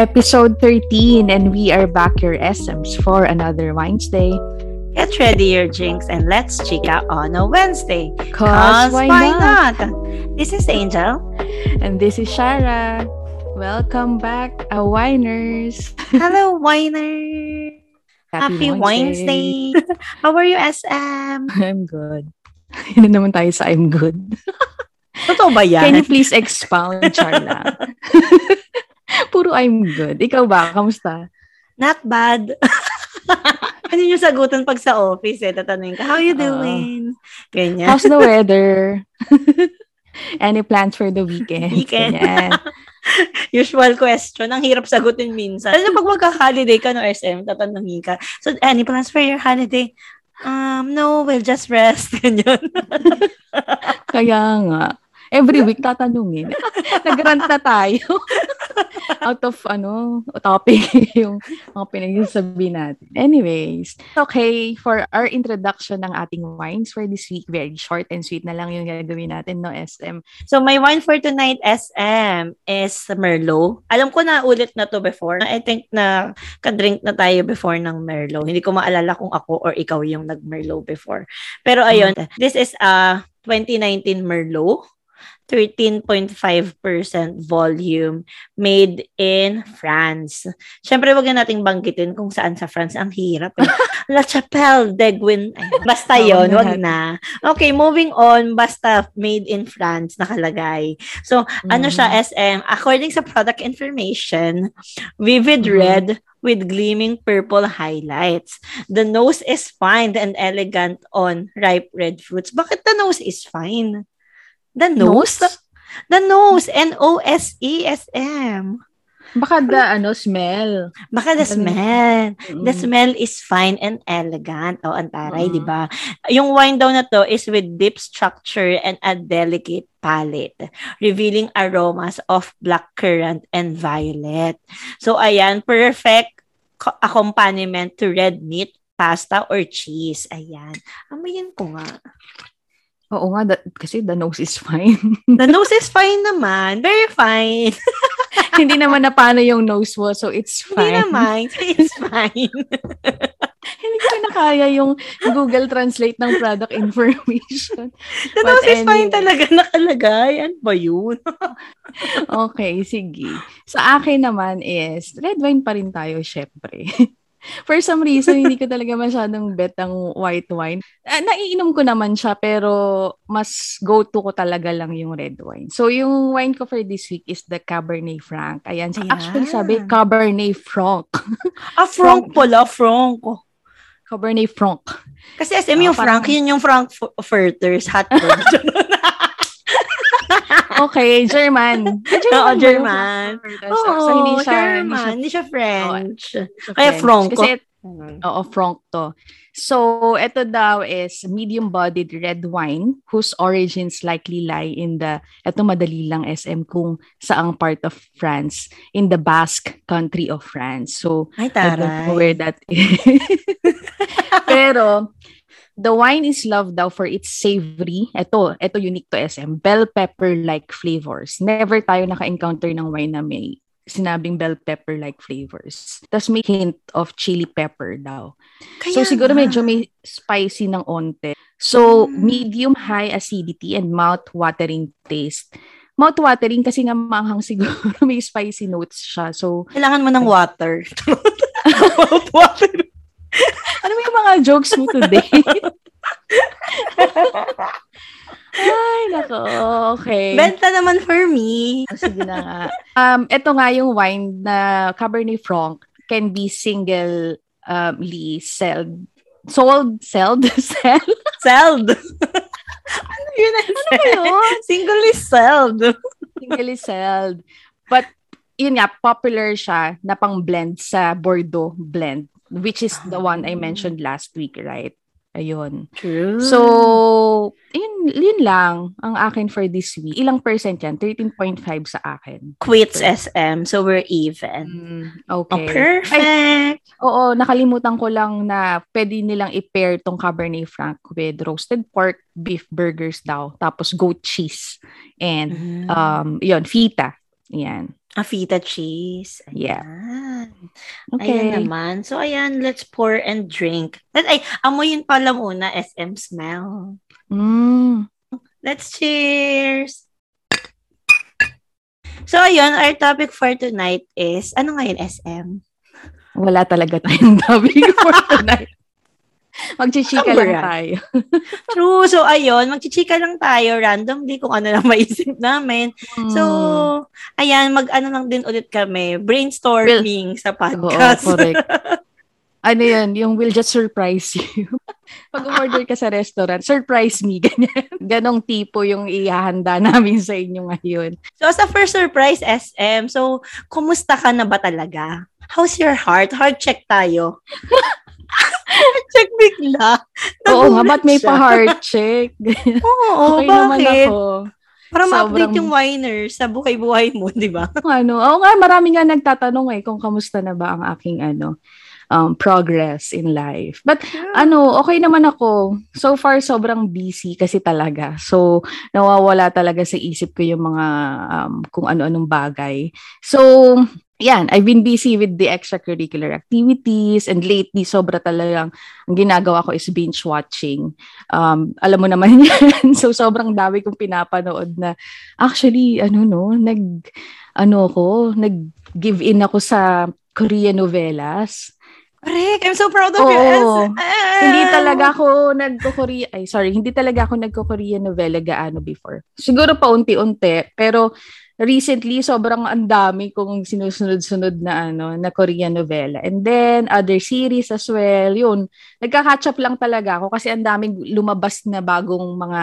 episode 13, and we are back your SMs for another Wednesday. Get ready your drinks and let's check out on a Wednesday. Cause, why, not? This is Angel. And this is Shara. Welcome back, a winers. Hello, winer. Happy, Wednesday. How are you, SM? I'm good. Hindi naman tayo sa I'm good. Totoo ba yan? Can you please expound, Charla? Puro I'm good. Ikaw ba? Kamusta? Not bad. ano yung sagutan pag sa office eh? Tatanungin ka, how you doing? Uh, Ganyan. How's the weather? Any plans for the weekend? Weekend. Usual question. Ang hirap sagutin minsan. Ano pag magka-holiday ka no SM, tatanungin ka. So, any plans for your holiday? Um, no, we'll just rest. Ganyan. Kaya nga. Every week tatanungin. Nagrant na tayo. Out of ano, topic yung mga pinagsasabi natin. Anyways, okay, for our introduction ng ating wines for this week, very short and sweet na lang yung gagawin natin, no, SM? So, my wine for tonight, SM, is Merlot. Alam ko na ulit na to before. I think na ka-drink na tayo before ng Merlot. Hindi ko maalala kung ako or ikaw yung nag-Merlot before. Pero ayun, mm-hmm. this is a 2019 Merlot. 13.5% volume made in France. Siyempre, wag na nating banggitin kung saan sa France. Ang hirap. Eh. La Chapelle de Guin. Basta yon wag na. Okay, moving on. Basta made in France nakalagay. So, mm. ano siya, SM? According sa product information, vivid mm. red with gleaming purple highlights. The nose is fine and elegant on ripe red fruits. Bakit the nose is fine? The nose? nose? The nose. N-O-S-E-S-M. Baka the ano, smell. Baka the smell. Mm-hmm. The smell is fine and elegant. O, oh, antaray, mm-hmm. di ba? Yung wine daw na to is with deep structure and a delicate palette, revealing aromas of black currant and violet. So, ayan, perfect accompaniment to red meat, pasta, or cheese. Ayan. Amayin ko nga. Oo nga, that, kasi the nose is fine. the nose is fine naman. Very fine. Hindi naman na paano yung nose mo, so it's fine. Hindi naman, it's fine. Hindi ko na kaya yung Google Translate ng product information. The nose is anyway. fine talaga nakalagay. Ano ba yun? okay, sige. Sa akin naman is, red wine pa rin tayo, syempre. For some reason, hindi ko talaga masyadong bet ang white wine. Uh, naiinom ko naman siya, pero mas go-to ko talaga lang yung red wine. So, yung wine ko for this week is the Cabernet Franc. Ayan. So, Ayan. actually, sabi, Cabernet Franc. ah, Franc pala, Franc. Cabernet Franc. Kasi SM uh, yung Franc, yun yung Frankfurters hot. okay, German. German Oo, German. Oo, so, hindi siya, German. Hindi siya, French. Oh, Kaya Franco. Kasi, Oo, Franc to. So, ito daw is medium-bodied red wine whose origins likely lie in the, ito madali lang SM kung saang part of France, in the Basque country of France. So, Ay, taray. I don't know where that is. Pero, The wine is loved daw for its savory. Ito, ito unique to SM. Bell pepper-like flavors. Never tayo naka-encounter ng wine na may sinabing bell pepper-like flavors. Tapos may hint of chili pepper daw. Kaya so siguro na. medyo may spicy ng onte. So mm. medium high acidity and mouth-watering taste. Mouth-watering kasi nga maanghang siguro may spicy notes siya. So kailangan mo ng water. mouth-watering. ano yung mga jokes mo today? Ay, nako. Okay. Benta naman for me. Oh, sige na nga. Um, ito nga yung wine na Cabernet Franc can be single um, sold. Sold? Sold? Sell? Sold. ano yun? Ano ba yun? Singly sold. Singly sold. But, yun nga, popular siya na pang blend sa Bordeaux blend which is the one I mentioned last week, right? Ayun. True. So, yun, yun lang ang akin for this week. Ilang percent yan? 13.5 sa akin. Quits SM, so we're even. Mm, okay. Oh, perfect! Ay, oo, nakalimutan ko lang na pwede nilang i-pair tong Cabernet Franc with roasted pork, beef burgers daw, tapos goat cheese, and mm. um, yun, fita. Yan. A feta cheese. Yeah. Ayan. Okay. Ayan naman. So, ayan, let's pour and drink. At, ay, amoyin pala muna, SM smell. Mm. Let's cheers! So, ayun, our topic for tonight is, ano ngayon, SM? Wala talaga tayong topic for tonight. Magchichika lang tayo. True. So, ayun, magchichika lang tayo randomly kung ano lang maisip namin. So, Hmm. ayan, mag-ano lang din ulit kami, brainstorming sa Oo, podcast. correct. Ano yan, yung will just surprise you. Pag order ka sa restaurant, surprise me, ganyan. Ganong tipo yung ihahanda namin sa inyo ngayon. so, sa first surprise, SM, so, kumusta ka na ba talaga? How's your heart? Heart check tayo. check bigla. Oo nga, ba't may pa-heart check? Oo, okay naman bakit? ako. Para ma-update yung winers sa buhay-buhay mo, di ba? ano, oo nga, marami nga nagtatanong eh kung kamusta na ba ang aking ano, um, progress in life. But ano, okay naman ako. So far, sobrang busy kasi talaga. So, nawawala talaga sa isip ko yung mga um, kung ano-anong bagay. So, yan, I've been busy with the extracurricular activities and lately, sobra talagang ang ginagawa ko is binge watching. Um, alam mo naman yan. so, sobrang dami kong pinapanood na actually, ano no, nag, ano ko, nag-give in ako sa Korean novelas. Correct. I'm so proud of you. Oo. SM. Hindi talaga ako nagko-Korea, ay sorry, hindi talaga ako nagko-Korean novela gaano before. Siguro paunti-unti, pero recently sobrang ang dami kong sinusunod-sunod na ano, na Korean novela. And then other series as well. Yun, nagka-catch up lang talaga ako kasi ang daming lumabas na bagong mga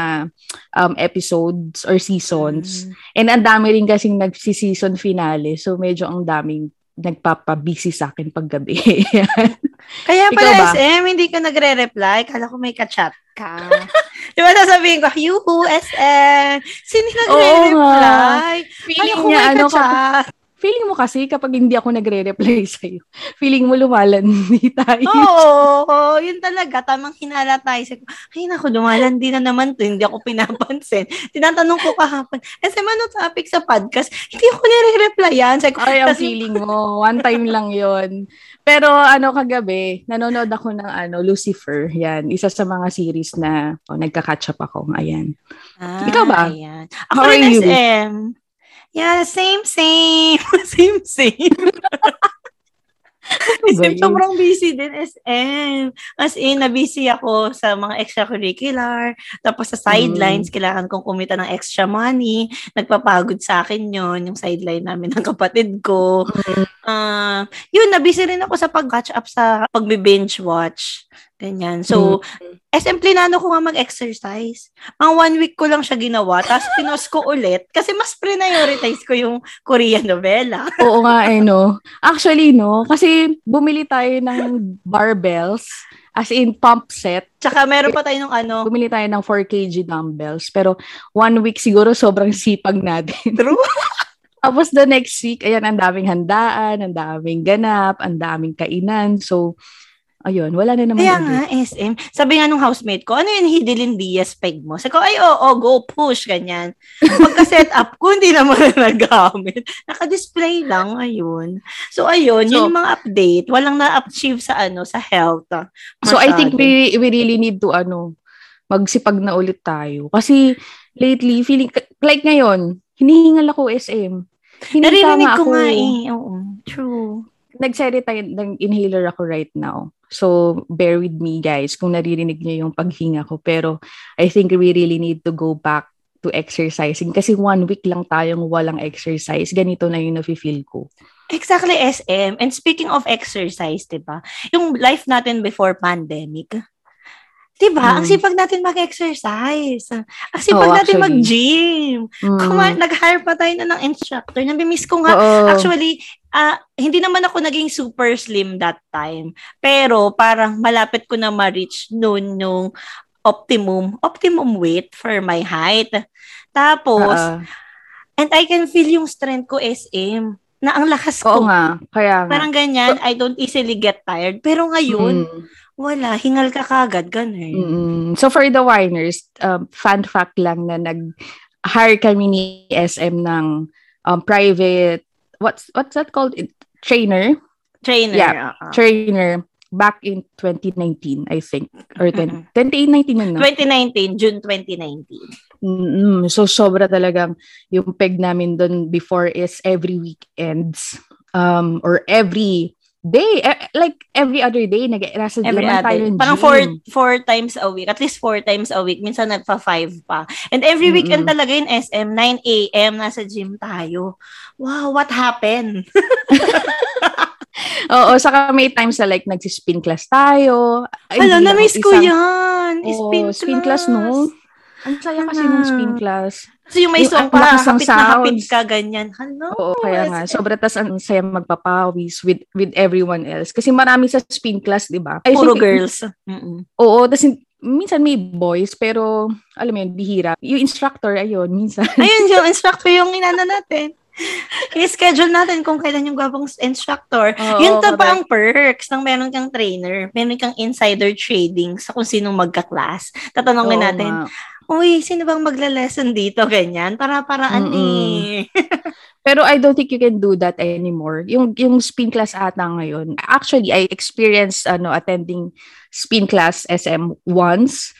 um, episodes or seasons. Mm. And ang dami rin kasing nagsi-season finale. So medyo ang daming nagpapa-busy sa akin paggabi. Kaya pala, ba? SM, hindi ka nagre-reply. Kala ko may ka-chat ka. Di ba sasabihin ko, yuhu, SM. Sino nagre-reply? Kala feeling ko niya, may ano, ka-chat. Feeling mo kasi kapag hindi ako nagre-reply sa'yo, feeling mo lumalandi tayo. Oo, yun talaga. Tamang hinala tayo. Sabi ko, ay naku, dumalandi na naman to. Hindi ako pinapansin. Tinatanong ko kahapon, SM, ano topic sa podcast? Hindi ako nire-replyan. Sabi ko, Ay, ang feeling mo. One time lang yon Pero ano kagabi, nanonood ako ng ano Lucifer. Yan, isa sa mga series na oh, nagka-catch up ako. Ayan. Ah, Ikaw ba? Ayan. Ako How rin are you? Yeah, same, same. same, same. Ano yun? sobrang busy din, SM. As in, na-busy ako sa mga extracurricular. Tapos sa Mm. sidelines, kailangan kong kumita ng extra money. Nagpapagod sa akin yon yung sideline namin ng kapatid ko. Mm. Ah, yun, na-busy rin ako sa pag-catch up sa pag-binge watch. Ganyan. So, SM, plinano ko nga mag-exercise. Ang one week ko lang siya ginawa, tapos pinos ko ulit kasi mas prioritize ko yung Korean novela. Oo nga eh, no? Actually, no? Kasi bumili tayo ng barbells, as in pump set. Tsaka meron pa tayo ng ano, Bumili tayo ng 4 kg dumbbells. Pero one week siguro sobrang sipag natin. True. Tapos the next week, ayan, ang daming handaan, ang daming ganap, ang daming kainan. So, ayun, wala na naman Kaya nga, SM. Sabi nga nung housemate ko, ano yung Hidilin Diaz peg mo? Sabi ko, ay, oo, go push, ganyan. Pagka-set up ko, hindi naman na nagamit. Naka-display lang, ayun. So, ayun, So- yun yung mga update. Walang na-achieve sa ano, sa health. ah. So, I think we, we really need to, ano, magsipag na ulit tayo. Kasi, lately, feeling, like ngayon, hinihingal ako SM. Hininga Naririnig ko ako. nga eh. Oo, true. Nagsetitay ng inhaler ako right now. So, bear with me guys kung naririnig niyo yung paghinga ko. Pero, I think we really need to go back to exercising. Kasi one week lang tayong walang exercise. Ganito na yung nafe-feel ko. Exactly, SM. And speaking of exercise, di ba? Yung life natin before pandemic, di ba? Ang Mm. sipag natin mag-exercise. Ang sipag Oo, natin actually. mag-gym. Mm. Kuma- nag-hire pa tayo na ng instructor. Nabimiss ko nga. Oo. Actually, ah, hindi naman ako naging super slim that time. Pero parang malapit ko na ma-reach noon yung optimum, optimum weight for my height. Tapos, Oo. and I can feel yung strength ko SM na ang lakas Oo ko. nga. Kaya nga. Parang ganyan, I don't easily get tired. Pero ngayon, Mm. wala, hingal ka kagad, ganun. Mm-mm. So for the winers, um, fun fact lang na nag-hire kami ni SM ng um, private, what's what's that called? Trainer. Trainer. Yeah, uh-uh. Trainer back in 2019, I think. Or 20, 2019 yun, no? 2019, June 2019. Mm, so, sobra talagang yung peg namin doon before is every weekends. Um, or every day. Eh, like, every other day, nag nasa Every tayo other. ng Parang gym. four, four times a week. At least four times a week. Minsan nagpa-five pa. And every weekend Mm-mm. talaga in SM, 9 a.m. nasa gym tayo. Wow, what happened? Oo, saka may times na like nagsispin class tayo. Ay, Alam, hindi na lang miss ko yan. Oo, spin, spin class, no? Ang saya kasi nung spin class. So yung may Yung song pa, ng hapit na sounds. ka, ganyan. Hello. Oo, kaya nga. Sobra tas ang saya magpapawis with with everyone else. Kasi marami sa spin class, di ba? Puro think- girls. Mm-mm. Oo, tas minsan may boys, pero alam mo yun, bihira. Yung instructor, ayun, minsan. Ayun, yung instructor yung inana natin. I-schedule natin kung kailan yung gwapong instructor. Oo, Yun to pa ang perks ng meron kang trainer. Meron kang insider trading sa kung sinong magka-class. Tatanungin Oo natin, nga. Uy, sino bang magla-lesson dito? Ganyan. Para-paraan eh. Pero I don't think you can do that anymore. Yung yung spin class ata ngayon. Actually, I experienced ano attending spin class SM once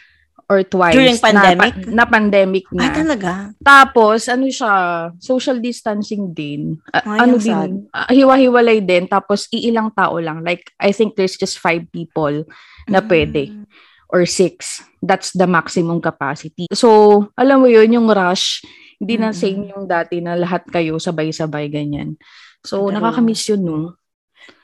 or twice. During pandemic? Na, na pandemic Ah, na. talaga? Tapos, ano siya, social distancing din. Ay, ano din, sad. ah, hiwa-hiwalay din. Tapos, iilang tao lang. Like, I think there's just five people na pwede. Mm. Or six. That's the maximum capacity. So, alam mo yun, yung rush, hindi na Mm-mm. same yung dati na lahat kayo sabay-sabay ganyan. So, True. nakakamiss yun, no?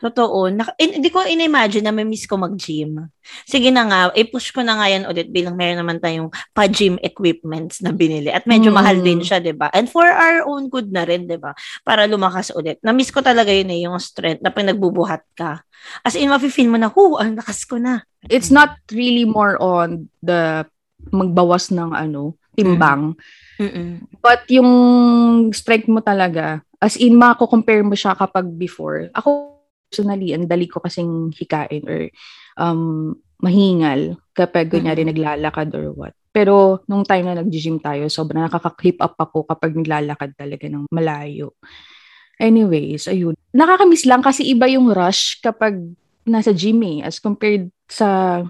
Totoo. Hindi ko in-imagine na may miss ko mag-gym. Sige na nga, i-push ko na nga yan ulit bilang meron naman tayong pa-gym equipments na binili. At medyo Mm. mahal din siya, di ba? And for our own good na rin, di ba? Para lumakas ulit. Na-miss ko talaga yun eh, yung strength na pag nagbubuhat ka. As in, mafe-feel mo na, hu, ang lakas ko na. It's not really more on the magbawas ng ano, timbang. Mm-mm. But yung strength mo talaga, as in, mako-compare mo siya kapag before. Ako, personally, ang dali ko kasing hikain or um, mahingal kapag kunyari naglalakad or what. Pero nung time na nag-gym tayo, sobrang nakaka-keep up ako kapag naglalakad talaga ng malayo. Anyways, ayun. Nakakamiss lang kasi iba yung rush kapag nasa gym eh, as compared sa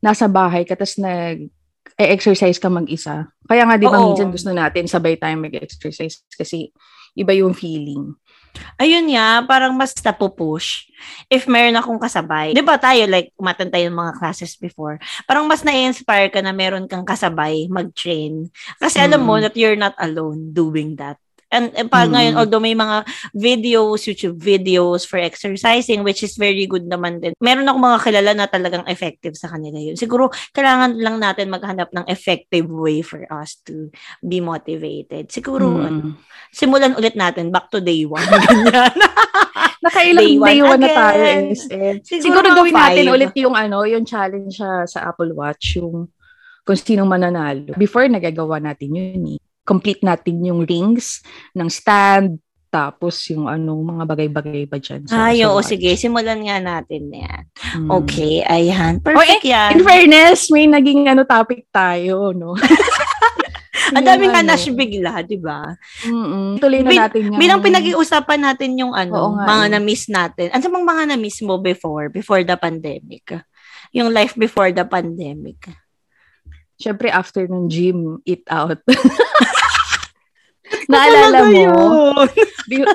nasa bahay ka tas nag exercise ka mag-isa. Kaya nga di ba minsan gusto natin sabay tayo mag-exercise kasi iba yung feeling. Ayun nga, parang mas napupush if meron akong kasabay. Di ba tayo, like, umatan tayo ng mga classes before, parang mas na-inspire ka na meron kang kasabay mag-train. Kasi alam mo Mm. that you're not alone doing that. And, and pa Mm. ngayon, although may mga videos, YouTube videos for exercising, which is very good naman din. Meron ako mga kilala na talagang effective sa kanila yun. Siguro, kailangan lang natin maghanap ng effective way for us to be motivated. Siguro, Mm. ano, simulan ulit natin back to day one. Ganyan. Nakailang Day day, one one na tayo. SM. Siguro Siguro, gawin natin five. ulit yung ano, yung challenge siya sa Apple Watch, yung kung sino mananalo. Before, nagagawa natin yun eh. Complete natin yung rings ng stand, tapos yung ano, mga bagay-bagay pa dyan. sa- Ay, oo, watch. sige. Simulan nga natin yan. Mm. Okay, ayan. Oh, Perfect yan. In fairness, may naging ano topic tayo, no? Ang daming ano, kanash bigla, di ba? mm-mm. Tuloy na natin yan. Bilang pinag-iusapan natin yung Oo ano, nga mga eh. na-miss natin. Ano bang mga na-miss mo before, before the pandemic? Yung life before the pandemic. Siyempre, after ng gym, eat out. Naalala mo,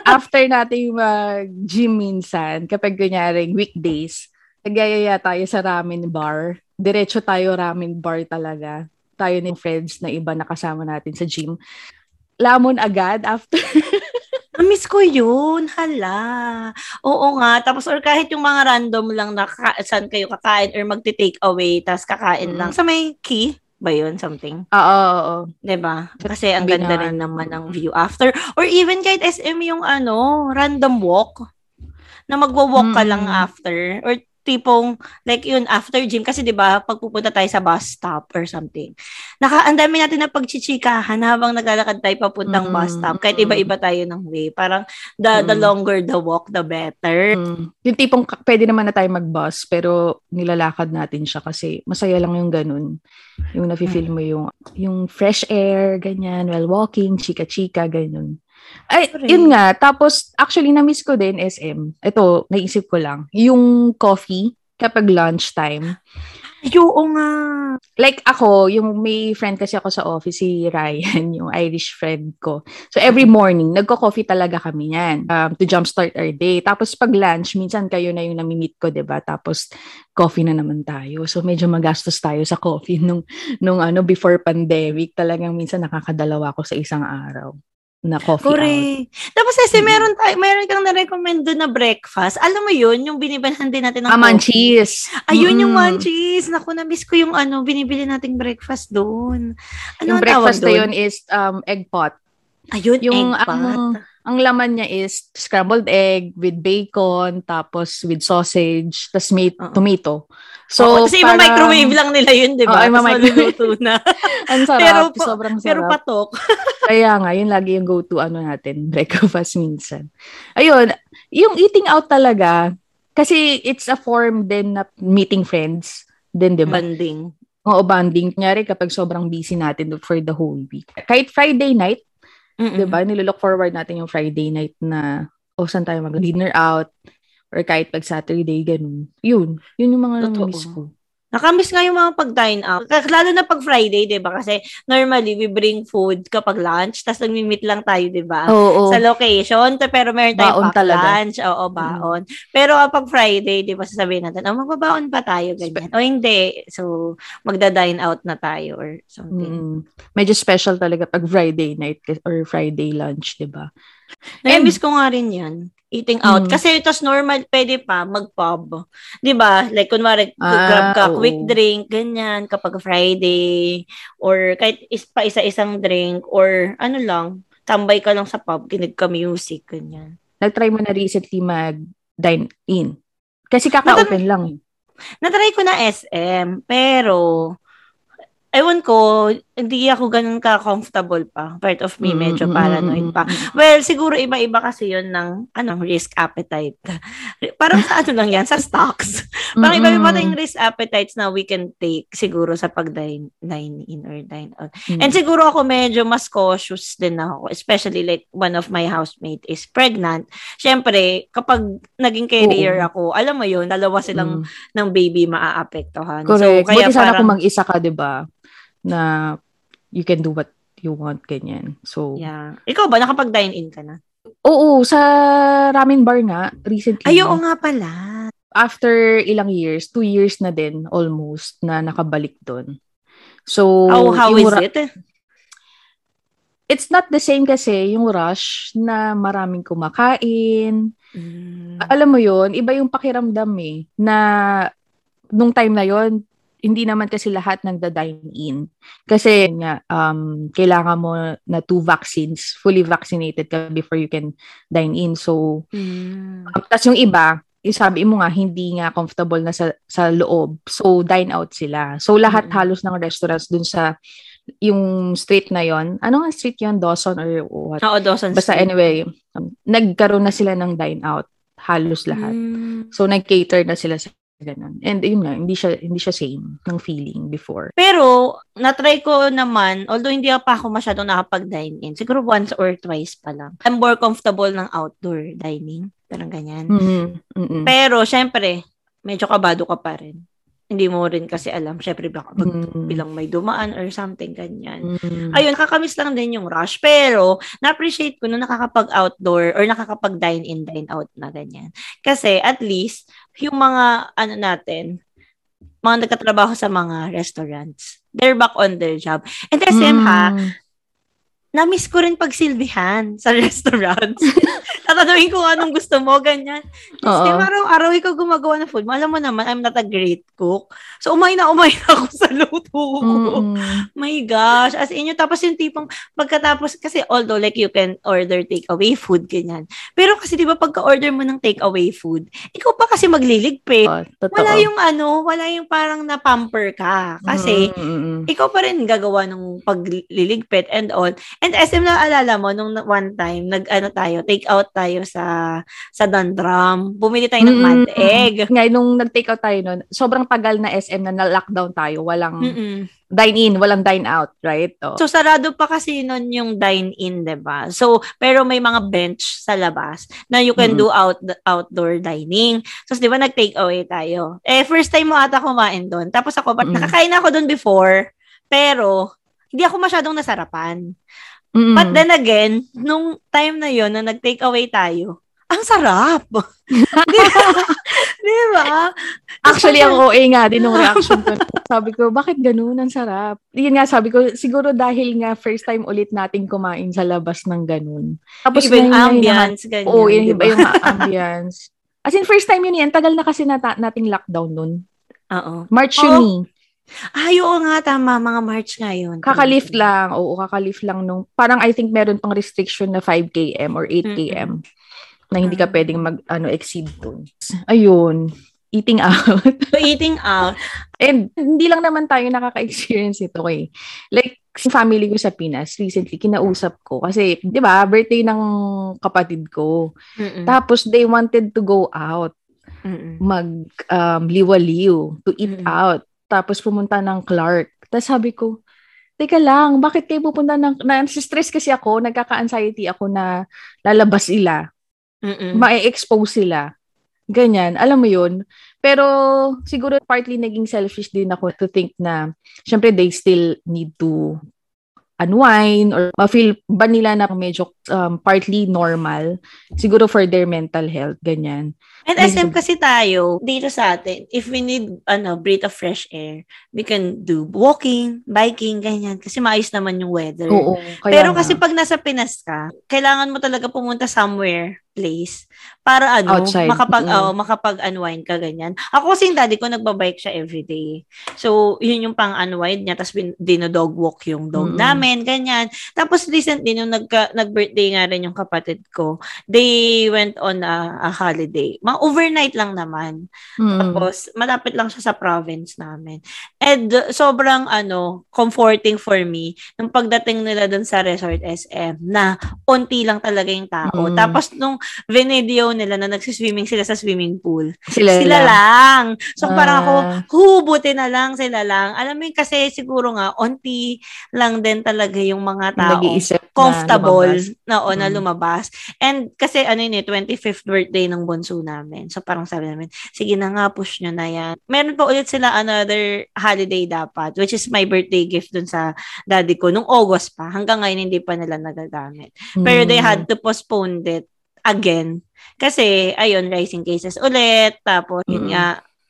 after natin mag-gym minsan, kapag kunyaring weekdays, nagayaya tayo sa ramen bar. Diretso tayo ramen bar talaga. Tayo ni friends na iba na kasama natin sa gym. Lamon agad after. Na-miss ko yun. Hala. Oo nga. Tapos, or kahit yung mga random lang na ka- saan kayo kakain or magti-take away, tapos kakain Mm. lang. Sa may key ba yun? Something. Oo, oo, oo. 'Di ba? Kasi ang ganda rin naman ng view after or even kahit SM yung ano, random walk na magwo-walk ka lang Mm. after or tipong like yun after gym kasi 'di ba pag pupunta tayo sa bus stop or something. Naka ang dami natin na pagchichikahan habang naglalakad tayo papuntang Mm. bus stop kahit iba-iba tayo ng way. Parang the the Mm. longer the walk the better. Mm. Yung tipong pwede naman na tayo mag-bus, pero nilalakad natin siya kasi masaya lang yung ganun. Yung nafe-feel mo yung, yung fresh air, ganyan, while walking, chika-chika, ganun. Ay, Correct. yun nga. Tapos, actually, na-miss ko din SM. Ito, naisip ko lang. Yung coffee kapag lunchtime. Oo nga. Like ako, yung may friend kasi ako sa office, si Ryan, yung Irish friend ko. So every morning, nagko-coffee talaga kami yan um, to jumpstart our day. Tapos pag lunch, minsan kayo na yung nami-meet ko, ba? Tapos coffee na naman tayo. So medyo magastos tayo sa coffee nung nung ano before pandemic. Talagang minsan nakakadalawa ako sa isang araw na coffee out. Correct. Tapos kasi Mm. meron tayo, meron kang na-recommend doon na breakfast. Alam mo yun, yung binibilhan din natin ng Ah, munchies. Ayun yung Mm-mm. munchies. Naku, na-miss ko yung ano, binibili nating breakfast doon. Ano Yung breakfast na yun is um, egg pot. Ayun, Yung egg pot. ang ang laman niya is scrambled egg with bacon, tapos with sausage, tapos may Oo. tomato. So, So, kasi iba parang- microwave lang nila yun, di ba? Oo, ima-microwave. maluluto na. Ang sarap, Pero sobrang sarap. Pero patok. Kaya nga, yun lagi yung go-to ano natin, breakfast minsan. Ayun, yung eating out talaga, kasi it's a form din na meeting friends din, di ba? Banding. Oo, bonding. Kunyari kapag sobrang busy natin for the whole week. Kahit Friday night, di ba? Nilook forward natin yung Friday night na, o saan tayo mag-dinner out, or kahit pag Saturday, ganun. Yun. Yun yung mga namiss ko. Nakamiss nga yung mga pag-dine out. Lalo na pag Friday, di ba? Kasi normally, we bring food kapag lunch, tapos nagmi-meet lang tayo, di ba? Oo. Sa location, pero meron tayong Baon pack talaga. lunch. Oo, baon. Pero kapag Friday, di ba, sasabihin natin, oh, magbabaon pa tayo, ganyan. O hindi. So, magda-dine out na tayo or something. Mm. Medyo special talaga pag Friday night or Friday lunch, di ba? Na-miss ko nga rin yan. Eating out. Mm. Kasi ito normal, pwede pa mag-pub. Di ba? Like, kunwari, Ah, grab ka, oo. quick drink, ganyan, kapag Friday. Or kahit is, pa isa-isang drink. Or ano lang, tambay ka lang sa pub, kinig ka music, ganyan. Nag-try mo na recently mag-dine in. Kasi kaka-open lang. eh. Natry ko na SM, pero ewan ko, hindi ako ganun ka-comfortable pa. Part of me, medyo Mm, mm, paranoid mm, pa. mm, mm. Well, siguro iba-iba kasi yun ng ano, risk appetite. Parang sa ano lang yan, sa stocks. Parang Mm, iba-iba mm. tayong risk appetites na we can take siguro sa pag-dine dine in or dine out. Mm. And siguro ako medyo mas cautious din ako. Especially like one of my housemate is pregnant. Siyempre, kapag naging carrier Oo. ako, alam mo yun, dalawa silang Mm. ng baby maaapektuhan. Correct. So, kaya Buti sana parang, kung mag-isa ka, di ba? Na you can do what you want, ganyan. So, yeah. Ikaw ba, nakapag-dine in ka na? oo, sa ramen bar nga, recently. Ay, oo nga pala. After ilang years, two years na din, almost, na nakabalik doon. So, Oh, how is ra- it? It's not the same kasi yung rush na maraming kumakain. Mm. Alam mo yon iba yung pakiramdam eh, na nung time na yon hindi naman kasi lahat nagda-dine in. Kasi nga, um, kailangan mo na two vaccines, fully vaccinated ka before you can dine in. So, Mm. um, tas yung iba, yung sabi mo nga, hindi nga comfortable na sa, sa loob. So, dine out sila. So, lahat Mm-mm. halos ng restaurants dun sa yung street na yon Ano nga street yon Dawson or what? Oo, Dawson Basta Street. anyway, um, nagkaroon na sila ng dine out. Halos lahat. Mm. So, nag-cater na sila sa ganun. And yun nga, hindi siya, hindi siya same ng feeling before. Pero, natry ko naman, although hindi pa ako masyadong nakapag-dine in, siguro once or twice pa lang. I'm more comfortable ng outdoor dining. Parang ganyan. Mhm. Mm-mm. Pero, syempre, medyo kabado ka pa rin. Hindi mo rin kasi alam. Syempre, baka mag, Mm. bilang may dumaan or something ganyan. Mm. Ayun, kakamiss lang din yung rush. Pero, na-appreciate ko na nakakapag-outdoor or nakakapag-dine-in, dine-out na ganyan. Kasi, at least, yung mga, ano natin, mga nagkatrabaho sa mga restaurants, they're back on their job. And SM ha, Mm. Na-miss ko rin pagsilbihan sa restaurants. Tatanungin ko anong gusto mo, ganyan. Kasi araw-araw ikaw gumagawa ng food. Alam mo naman, I'm not a great cook. So, umay na umay na ako sa luto ko. Mm-mm. My gosh. As in, yun, tapos yung tipong pagkatapos, kasi although like you can order takeaway food, ganyan. Pero kasi di ba pagka-order mo ng takeaway food, ikaw pa kasi magliligpit. Totoo. Wala yung ano, wala yung parang na-pamper ka. Kasi, Mm-mm. ikaw pa rin gagawa ng pagliligpit and all. And SM na alala mo, nung one time, nag-ano tayo, take out tayo sa sa Dundrum. Bumili tayo ng Mm-mm. mad egg. Ngayon, nung nag-take out tayo nun, sobrang tagal na SM na na-lockdown tayo. Walang Mm-mm. dine-in, walang dine-out, right? Oh. So, sarado pa kasi nun yung dine-in, 'di ba So, pero may mga bench sa labas na you can Mm. do out outdoor dining. So, di ba, nag-take away tayo. Eh, first time mo ata kumain doon. Tapos ako, Mm. nakakain ako doon before, pero hindi ako masyadong nasarapan. Mm-mm. But then again, nung time na yon na nag-take away tayo, ang sarap! Di Di ba? Actually, ang OA nga din ng reaction ko. Sabi ko, bakit ganun? Ang sarap. Yun nga, sabi ko, siguro dahil nga first time ulit nating kumain sa labas ng ganun. Tapos iba yung ambience, ganyan. Oo, di iba ba? yung ambience. As in, first time yun yan. Tagal na kasi nata- nating lockdown nun. Oo. March Oo. yun eh. Ay, oo nga, tama. Mga March ngayon. Kakalift lang. Oo, kakalift lang nung, parang I think meron pang restriction na 5 km or 8 km na hindi ka pwedeng mag, ano, exceed dun. Ayun. Eating out. So, eating out. And hindi lang naman tayo nakaka-experience ito eh. Like, si family ko sa Pinas, recently, kinausap ko. Kasi, di ba, birthday ng kapatid ko. Mm-mm. Tapos, they wanted to go out, Mm-mm. mag um, liwaliw, to eat Mm-mm. out. Tapos, pumunta ng Clark. Tapos, sabi ko, Teka lang, bakit kayo pupunta ng... Na-stress kasi ako, nagkaka-anxiety ako na lalabas sila ma-expose sila. Ganyan. Alam mo yun? Pero siguro partly naging selfish din ako to think na syempre they still need to unwind or ma-feel ba nila na medyo um, partly normal siguro for their mental health ganyan And SM kasi tayo, dito sa atin, if we need, ano, breath of fresh air, we can do walking, biking, ganyan. Kasi maayos naman yung weather. oo kaya Pero kasi pag nasa Pinas ka, kailangan mo talaga pumunta somewhere, place, para ano, Outside. makapag, Mm. oh, makapag-unwind ka, ganyan. Ako kasi yung daddy ko, nagbabike siya everyday. So, yun yung pang-unwind niya, tapos dinodog walk yung dog Mm-mm. namin, ganyan. Tapos recently, nung nagka, nag-birthday nga rin yung kapatid ko, they went on a, a holiday. Mga overnight lang naman. Mm. Tapos, malapit lang siya sa province namin. And uh, sobrang, ano, comforting for me nung pagdating nila dun sa Resort SM na onti lang talaga yung tao. Mm. Tapos, nung video nila na nagsiswimming sila sa swimming pool, sila, sila lang. So, parang ako, Ah. hu, buti na lang sila lang. Alam mo yun, kasi siguro nga, onti lang din talaga yung mga tao nag-iisip na comfortable lumabas. na o na Mm. lumabas. And kasi ano yun eh, 25th birthday ng bunso namin. So parang sabi namin, sige na nga, push nyo na yan. Meron pa ulit sila another holiday dapat, which is my birthday gift dun sa daddy ko. Nung August pa, hanggang ngayon hindi pa nila nagagamit. Pero they Mm. had to postpone it again. Kasi, ayun, rising cases ulit. Tapos, yun Mm. nga,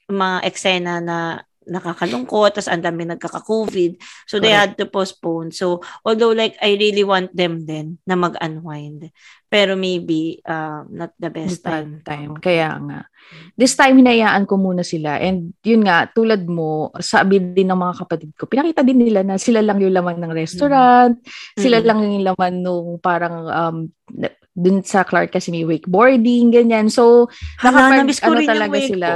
mga eksena na nakakalungkot, tapos ang dami nagkaka-COVID. So, they had to postpone. So, although like, I really want them din na mag-unwind. Pero maybe, uh, not the best time. time. Kaya nga. This time, hinayaan ko muna sila. And yun nga, tulad mo, sabi din ng mga kapatid ko, pinakita din nila na sila lang yung laman ng restaurant, sila Mm. lang yung laman nung parang, um, dun sa Clark kasi may wakeboarding, ganyan. So, Hala, nakapag, ano talaga sila.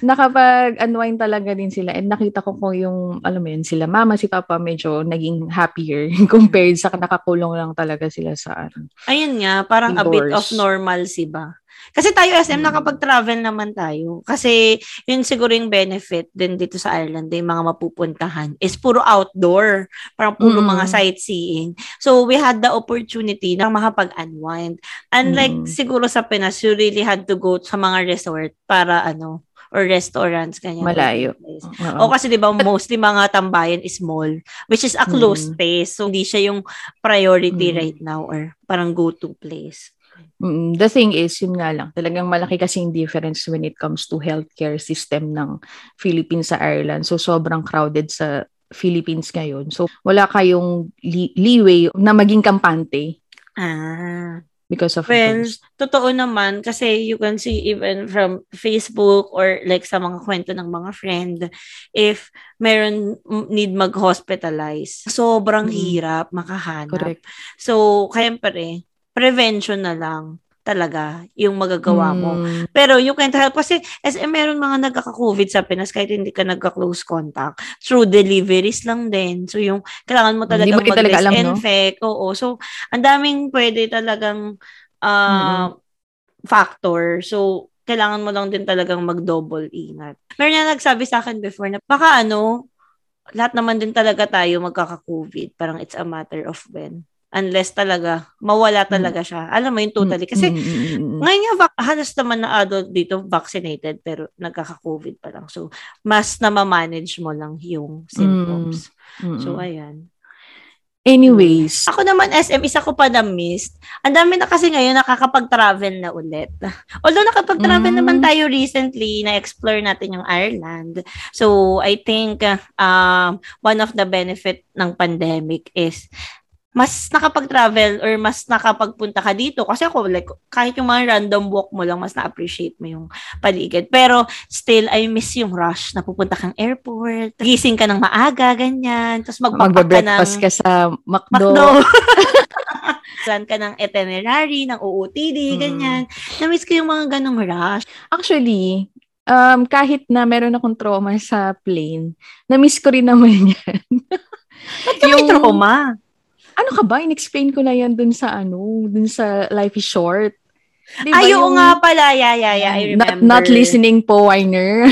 Nakapag-unwind talaga din sila. And nakita ko kung yung, alam mo yun, sila mama, si papa, medyo naging happier compared sa nakakulong lang talaga sila sa ano. Ayun nga, parang a bit of Indoors. normalcy ba? Kasi tayo SM, Mm. nakapag-travel naman tayo. Kasi yun siguro yung benefit din dito sa Ireland, yung mga mapupuntahan, is puro outdoor. Parang puro Mm. mga sightseeing. So, we had the opportunity na makapag-unwind. Unlike Mm. siguro sa Pinas, you really had to go sa mga resort para ano, or restaurants, ganyan. Malayo. O kasi 'di ba mostly mga tambayan is mall which is a closed Mm. space. So hindi siya yung priority Mm. right now or parang go-to place. Mm, the thing is, yun nga lang, talagang malaki kasing difference when it comes to healthcare system ng Philippines sa Ireland. So, sobrang crowded sa Philippines ngayon. So, wala kayong li- leeway na maging kampante Ah. Because of Well, those. totoo naman kasi you can see even from Facebook or like sa mga kwento ng mga friend if meron need mag-hospitalize, sobrang Mm. hirap makahanap. Correct. So, kaya pare, prevention na lang. Talaga yung magagawa mo. Mm. Pero you can't help kasi as eh, meron mga nagkaka-COVID sa Pinas kahit hindi ka nagka-close contact. Through deliveries lang din. So yung kailangan mo talaga rin talaga alam, no? mag-disinfect. Oo. So ang daming pwede talagang uh, factor. So kailangan mo lang din talagang mag-double ingat. Meron na nagsabi sa akin before na baka ano, lahat naman din talaga tayo magkaka-COVID. Parang it's a matter of when unless talaga mawala talaga siya. Alam mo yun totally. Kasi Mm-mm. ngayon nga, vac- halos naman na adult dito vaccinated pero nagkaka-COVID pa lang. So, mas na manage mo lang yung symptoms. So, ayan. Anyways, Ako naman, SM, isa ko pa na-missed. Ang dami na kasi ngayon nakakapag-travel na ulit. Although nakapag-travel Mm. naman tayo recently, na-explore natin yung Ireland. So, I think uh, um, one of the benefit ng pandemic is mas nakapag-travel or mas nakapagpunta ka dito. Kasi ako, like, kahit yung mga random walk mo lang, mas na-appreciate mo yung paligid. Pero, still, I miss yung rush na pupunta kang airport, gising ka ng maaga, ganyan, tapos magpapak ka ng ka sa McDo. McDo. Plan ka ng itinerary, ng OOTD, Mm. ganyan. Na-miss ko yung mga ganong rush. Actually, um, kahit na meron akong trauma sa plane, na-miss ko rin naman yan. Ba't ka may trauma? Ano ka ba? In-explain ko na yan dun sa ano, dun sa Life is Short. Di ba Ay, yung- nga pala. Yeah, yeah, yeah. I Not, remember. not listening po, Weiner.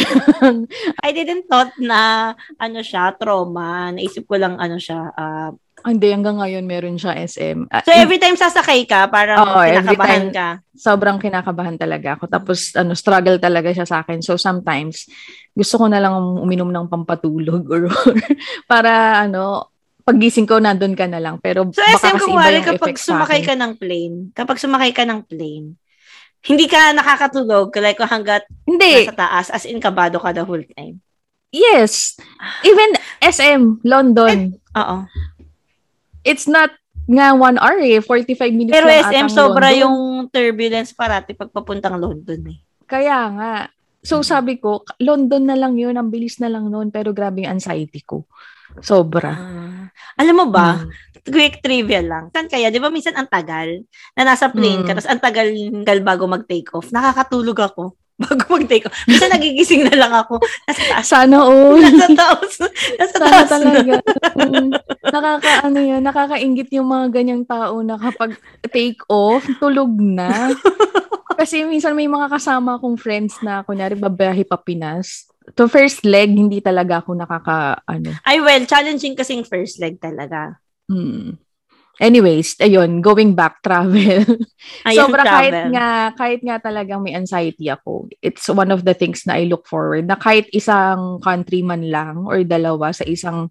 I didn't thought na, ano siya, trauma. Naisip ko lang, ano siya. ah, Hindi, hanggang ngayon meron siya SM. Ah, so, every time sasakay ka, parang every kinakabahan time. ka. sobrang kinakabahan talaga ako. Tapos, ano, struggle talaga siya sa akin. So, sometimes, gusto ko na lang uminom ng pampatulog or para, ano, paggising ko, nandun ka na lang. Pero, So, baka SM, kasi kung iba yung kapag sumakay ka ng plane, kapag sumakay ka ng plane, hindi ka nakakatulog, like hanggat Hindi. nasa taas, as in kabado ka the whole time. Yes. Even SM, London. Oo. It's not nga one hour eh. 45 minutes Pero lang SM, sobra London. yung turbulence parati pag papuntang London eh. Kaya nga. So, sabi ko, London na lang yun. Ang bilis na lang noon. Pero grabe yung anxiety ko. Sobra. Ah. Alam mo ba, Mm. quick trivia lang. Saan kaya, di ba minsan ang tagal na nasa plane ka, Mm. tapos ang tagal bago mag-take off. Nakakatulog ako bago mag-take off. Minsan nagigising na lang ako. Nasa taas. Sana all. Nasa taas. Nasa Sana taas na. talaga. Mm. nakaka, ano yun, nakakaingit yung mga ganyang tao na kapag take off, tulog na. Kasi minsan may mga kasama akong friends na, kunyari, babayahe pa Pinas. To first leg, hindi talaga ako nakaka, ano. Ay, well, challenging kasing first leg talaga. Hmm. Anyways, ayun, going back, travel. Ayun, Sobra kahit travel. nga, kahit nga talagang may anxiety ako. It's one of the things na I look forward na kahit isang country man lang or dalawa sa isang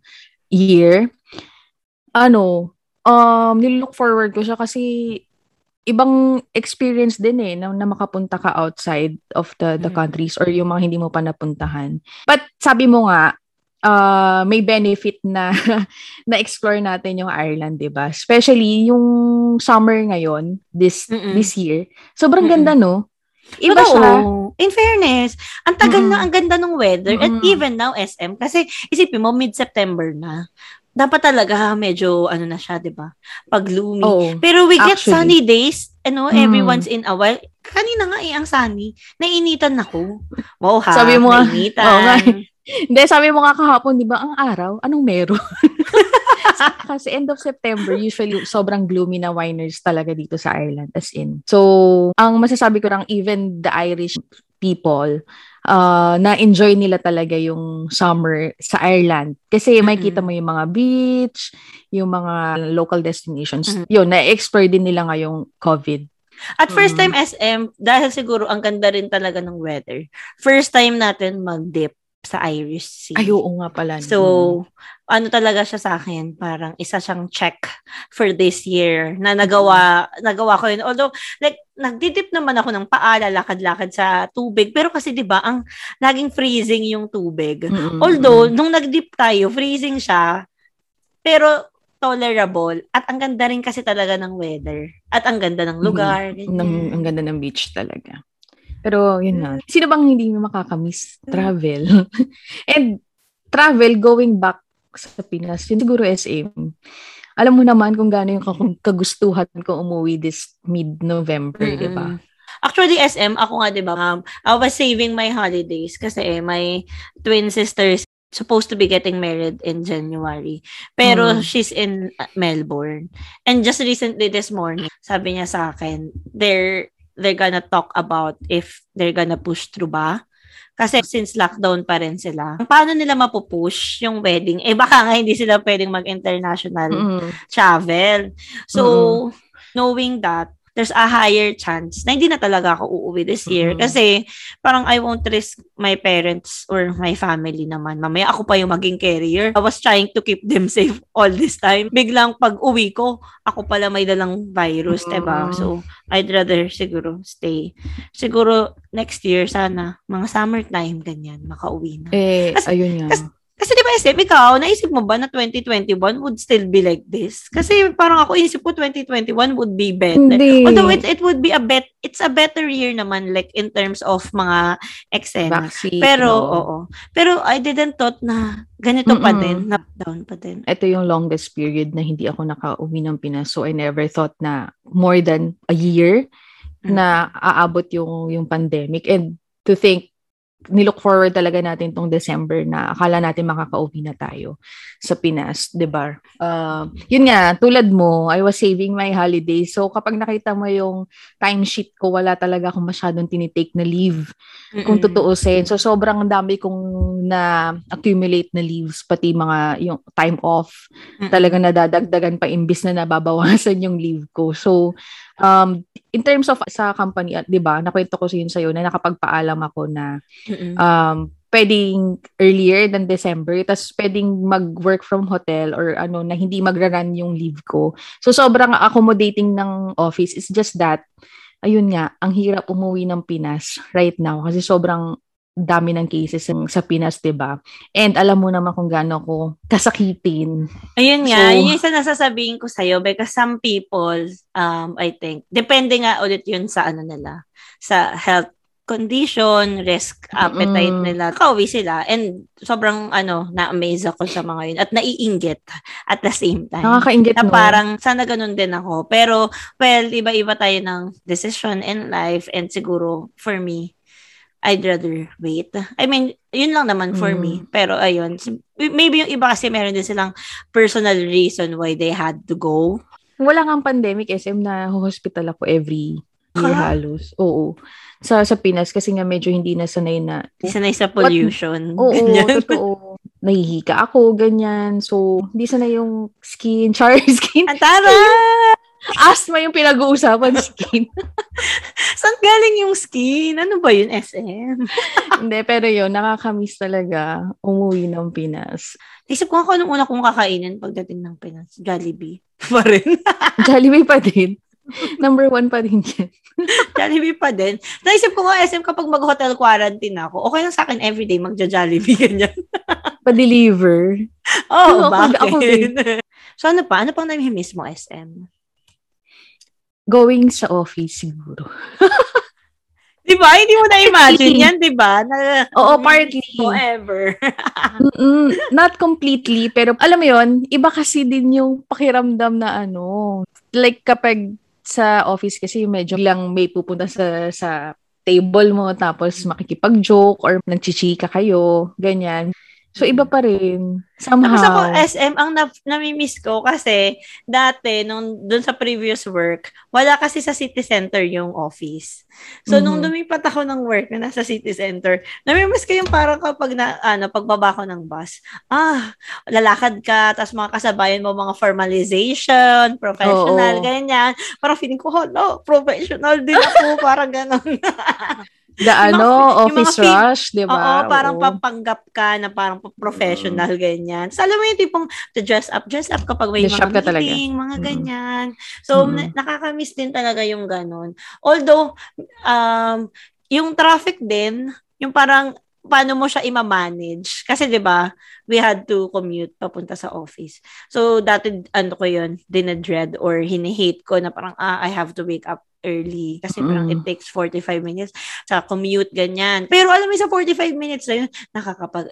year, ano, um, nilook forward ko siya kasi ibang experience din eh na, na makapunta ka outside of the the Mm. countries or yung mga hindi mo pa napuntahan. But sabi mo nga, uh, may benefit na na-explore natin yung Ireland, 'di ba? Especially yung summer ngayon, this Mm-mm. this year. Sobrang Mm-mm. ganda, no? Iba Totoo. siya. In fairness, ang tagal Mm-mm. na, ang ganda ng weather. And Mm-mm. even now, SM, kasi isipin mo, mid-September na. Dapat talaga medyo, ano na siya, di ba? Pag-gloomy. Oo. Pero we get Actually. sunny days, ano, Mm. every once in a while. Kanina nga eh, ang sunny. Nainitan ako. Wow ha, Sabi mo nainitan. oo nga eh. Hindi, sabi mo nga kahapon, di ba, ang araw, anong meron? Kasi end of September, usually sobrang gloomy na winers talaga dito sa Ireland, as in. So, ang masasabi ko lang, even the Irish people, uh, na-enjoy nila talaga yung summer sa Ireland. Kasi may Mm-mm. kita mo yung mga beach, yung mga local destinations. Mm. Yun, na-explore din nila ngayong COVID. At first Mm. time SM, dahil siguro ang ganda rin talaga ng weather, first time natin mag-dip sa Irish Sea. Ay, oo nga pala. So, ano talaga siya sa akin, parang isa siyang check for this year na nagawa, nagawa ko yun. Although, like, nagdidip naman ako ng paa, lalakad-lakad sa tubig. Pero kasi, di ba, ang laging freezing yung tubig. Mm-mm. Although, nung nagdip tayo, freezing siya, pero tolerable. At ang ganda rin kasi talaga ng weather. At ang ganda ng lugar. ganyan. ng, ang ganda ng beach talaga. Pero, yun na. Sino bang hindi makakamiss travel? And travel, going back sa Pinas, yun siguro SM. alam mo naman kung gaano yung kagustuhan ko umuwi this mid-November, mm-hmm. di ba? Actually, SM, ako nga, di ba, um, I was saving my holidays kasi my twin sisters supposed to be getting married in January. Pero mm. she's in uh, Melbourne. And just recently this morning, sabi niya sa akin, they're they're gonna talk about if they're gonna push through ba. Kasi since lockdown pa rin sila, paano nila mapupush yung wedding? Eh baka nga hindi sila pwedeng mag-international mm-hmm. travel. So, mm-hmm. knowing that, there's a higher chance na hindi na talaga ako uuwi this year. Mm-hmm. Kasi parang I won't risk my parents or my family naman. Mamaya ako pa yung maging carrier. I was trying to keep them safe all this time. Biglang pag uwi ko, ako pala may dalang virus, mm-hmm. diba? So, I'd rather siguro stay. Siguro next year sana, mga summertime, ganyan, makauwi na. Eh, kasi, ayun nga. Kasi, kasi di ba, SM, ikaw, naisip mo ba na 2021 would still be like this? Kasi parang ako inisip ko 2021 would be better. Hindi. Although it, it would be a bet, it's a better year naman like in terms of mga eksena. Vaccine, Pero, no? oo. Pero I didn't thought na ganito Mm-mm. pa din, lockdown pa din. Ito yung longest period na hindi ako nakauwi ng Pinas. So I never thought na more than a year mm-hmm. na aabot yung yung pandemic. And to think nilook forward talaga natin tong December na akala natin makakauwi na tayo sa Pinas, 'di ba? Uh, yun nga, tulad mo, I was saving my holiday. So kapag nakita mo yung timesheet ko, wala talaga akong masyadong tinitake na leave. Mm-mm. Kung tutuusin. So sobrang dami kong na accumulate na leaves pati mga yung time off. Mm-mm. Talaga nadadagdagan pa imbis na nababawasan yung leave ko. So um, in terms of sa company, at 'di ba, nakwento ko sa sa iyo na nakapagpaalam ako na um, pwedeng earlier than December, tapos pwedeng mag-work from hotel or ano na hindi magra-run yung leave ko. So sobrang accommodating ng office. It's just that ayun nga, ang hirap umuwi ng Pinas right now kasi sobrang dami ng cases sa Pinas, 'di ba? And alam mo naman kung gaano ko kasakitin. Ayun nga, so, yun yung isa nasasabihin ko sa iyo because some people um I think depende nga ulit yun sa ano nila, sa health condition, risk appetite mm. nila. Kauwi sila and sobrang ano, na-amaze ako sa mga yun at naiinggit at the same time. Nakakainggit na parang sana ganun din ako. Pero well, iba-iba tayo ng decision in life and siguro for me I'd rather wait. I mean, yun lang naman for mm. me. Pero ayun, maybe yung iba kasi meron din silang personal reason why they had to go. Wala nga pandemic, SM na hospital ako every year huh? halos. Oo. Sa sa Pinas kasi nga medyo hindi na sanay na. Sanay sa pollution. What, oo, totoo. Nahihika ako, ganyan. So, hindi sanay yung skin, char skin. Ang tara! Asthma yung pinag-uusapan skin. Saan galing yung skin? Ano ba yun, SM? Hindi, pero yun, nakakamiss talaga umuwi ng Pinas. Isip ko ako nung una kong kakainin pagdating ng Pinas. Jollibee. Pa rin. Jollibee pa din. Number one pa din yan. Jollibee pa din. Naisip ko nga, SM, kapag mag-hotel quarantine ako, okay lang sa akin everyday magja-Jollibee, ganyan. Pa-deliver. Oh, bakit? Ako, ako so, ano pa? Ano pang nami-miss mo, SM? Going sa office siguro. Di ba? Hindi mo na-imagine yan, di ba? Na, Oo, partly. Forever. Not completely, pero alam mo yon iba kasi din yung pakiramdam na ano. Like kapag sa office kasi medyo lang may pupunta sa sa table mo tapos makikipag-joke or nagchichika kayo, ganyan. So, iba pa rin. Somehow. Tapos ako, SM, ang na- namimiss ko kasi dati, nung dun sa previous work, wala kasi sa city center yung office. So, mm-hmm. nung lumipat ako ng work na nasa city center, namimiss ko yung parang kapag na, ano, pagbaba ko ng bus, ah, lalakad ka, tapos mga kasabayan mo, mga formalization, professional, Oo. ganyan. Parang feeling ko, hello, professional din ako, parang ganon. The ano, office rush, di ba? Oo, parang oo. papanggap ka na parang professional, mm. ganyan. So, alam mo yung tipong to dress up, dress up kapag may The mga meeting, mga ganyan. So, mm. na- nakakamiss din talaga yung ganon. Although, um, yung traffic din, yung parang paano mo siya i-manage. Kasi 'di ba, we had to commute papunta sa office. So dati ano ko 'yun, dinadread or hini-hate ko na parang ah, I have to wake up early kasi mm. parang it takes 45 minutes sa commute ganyan. Pero alam mo sa 45 minutes na yun, nakakapag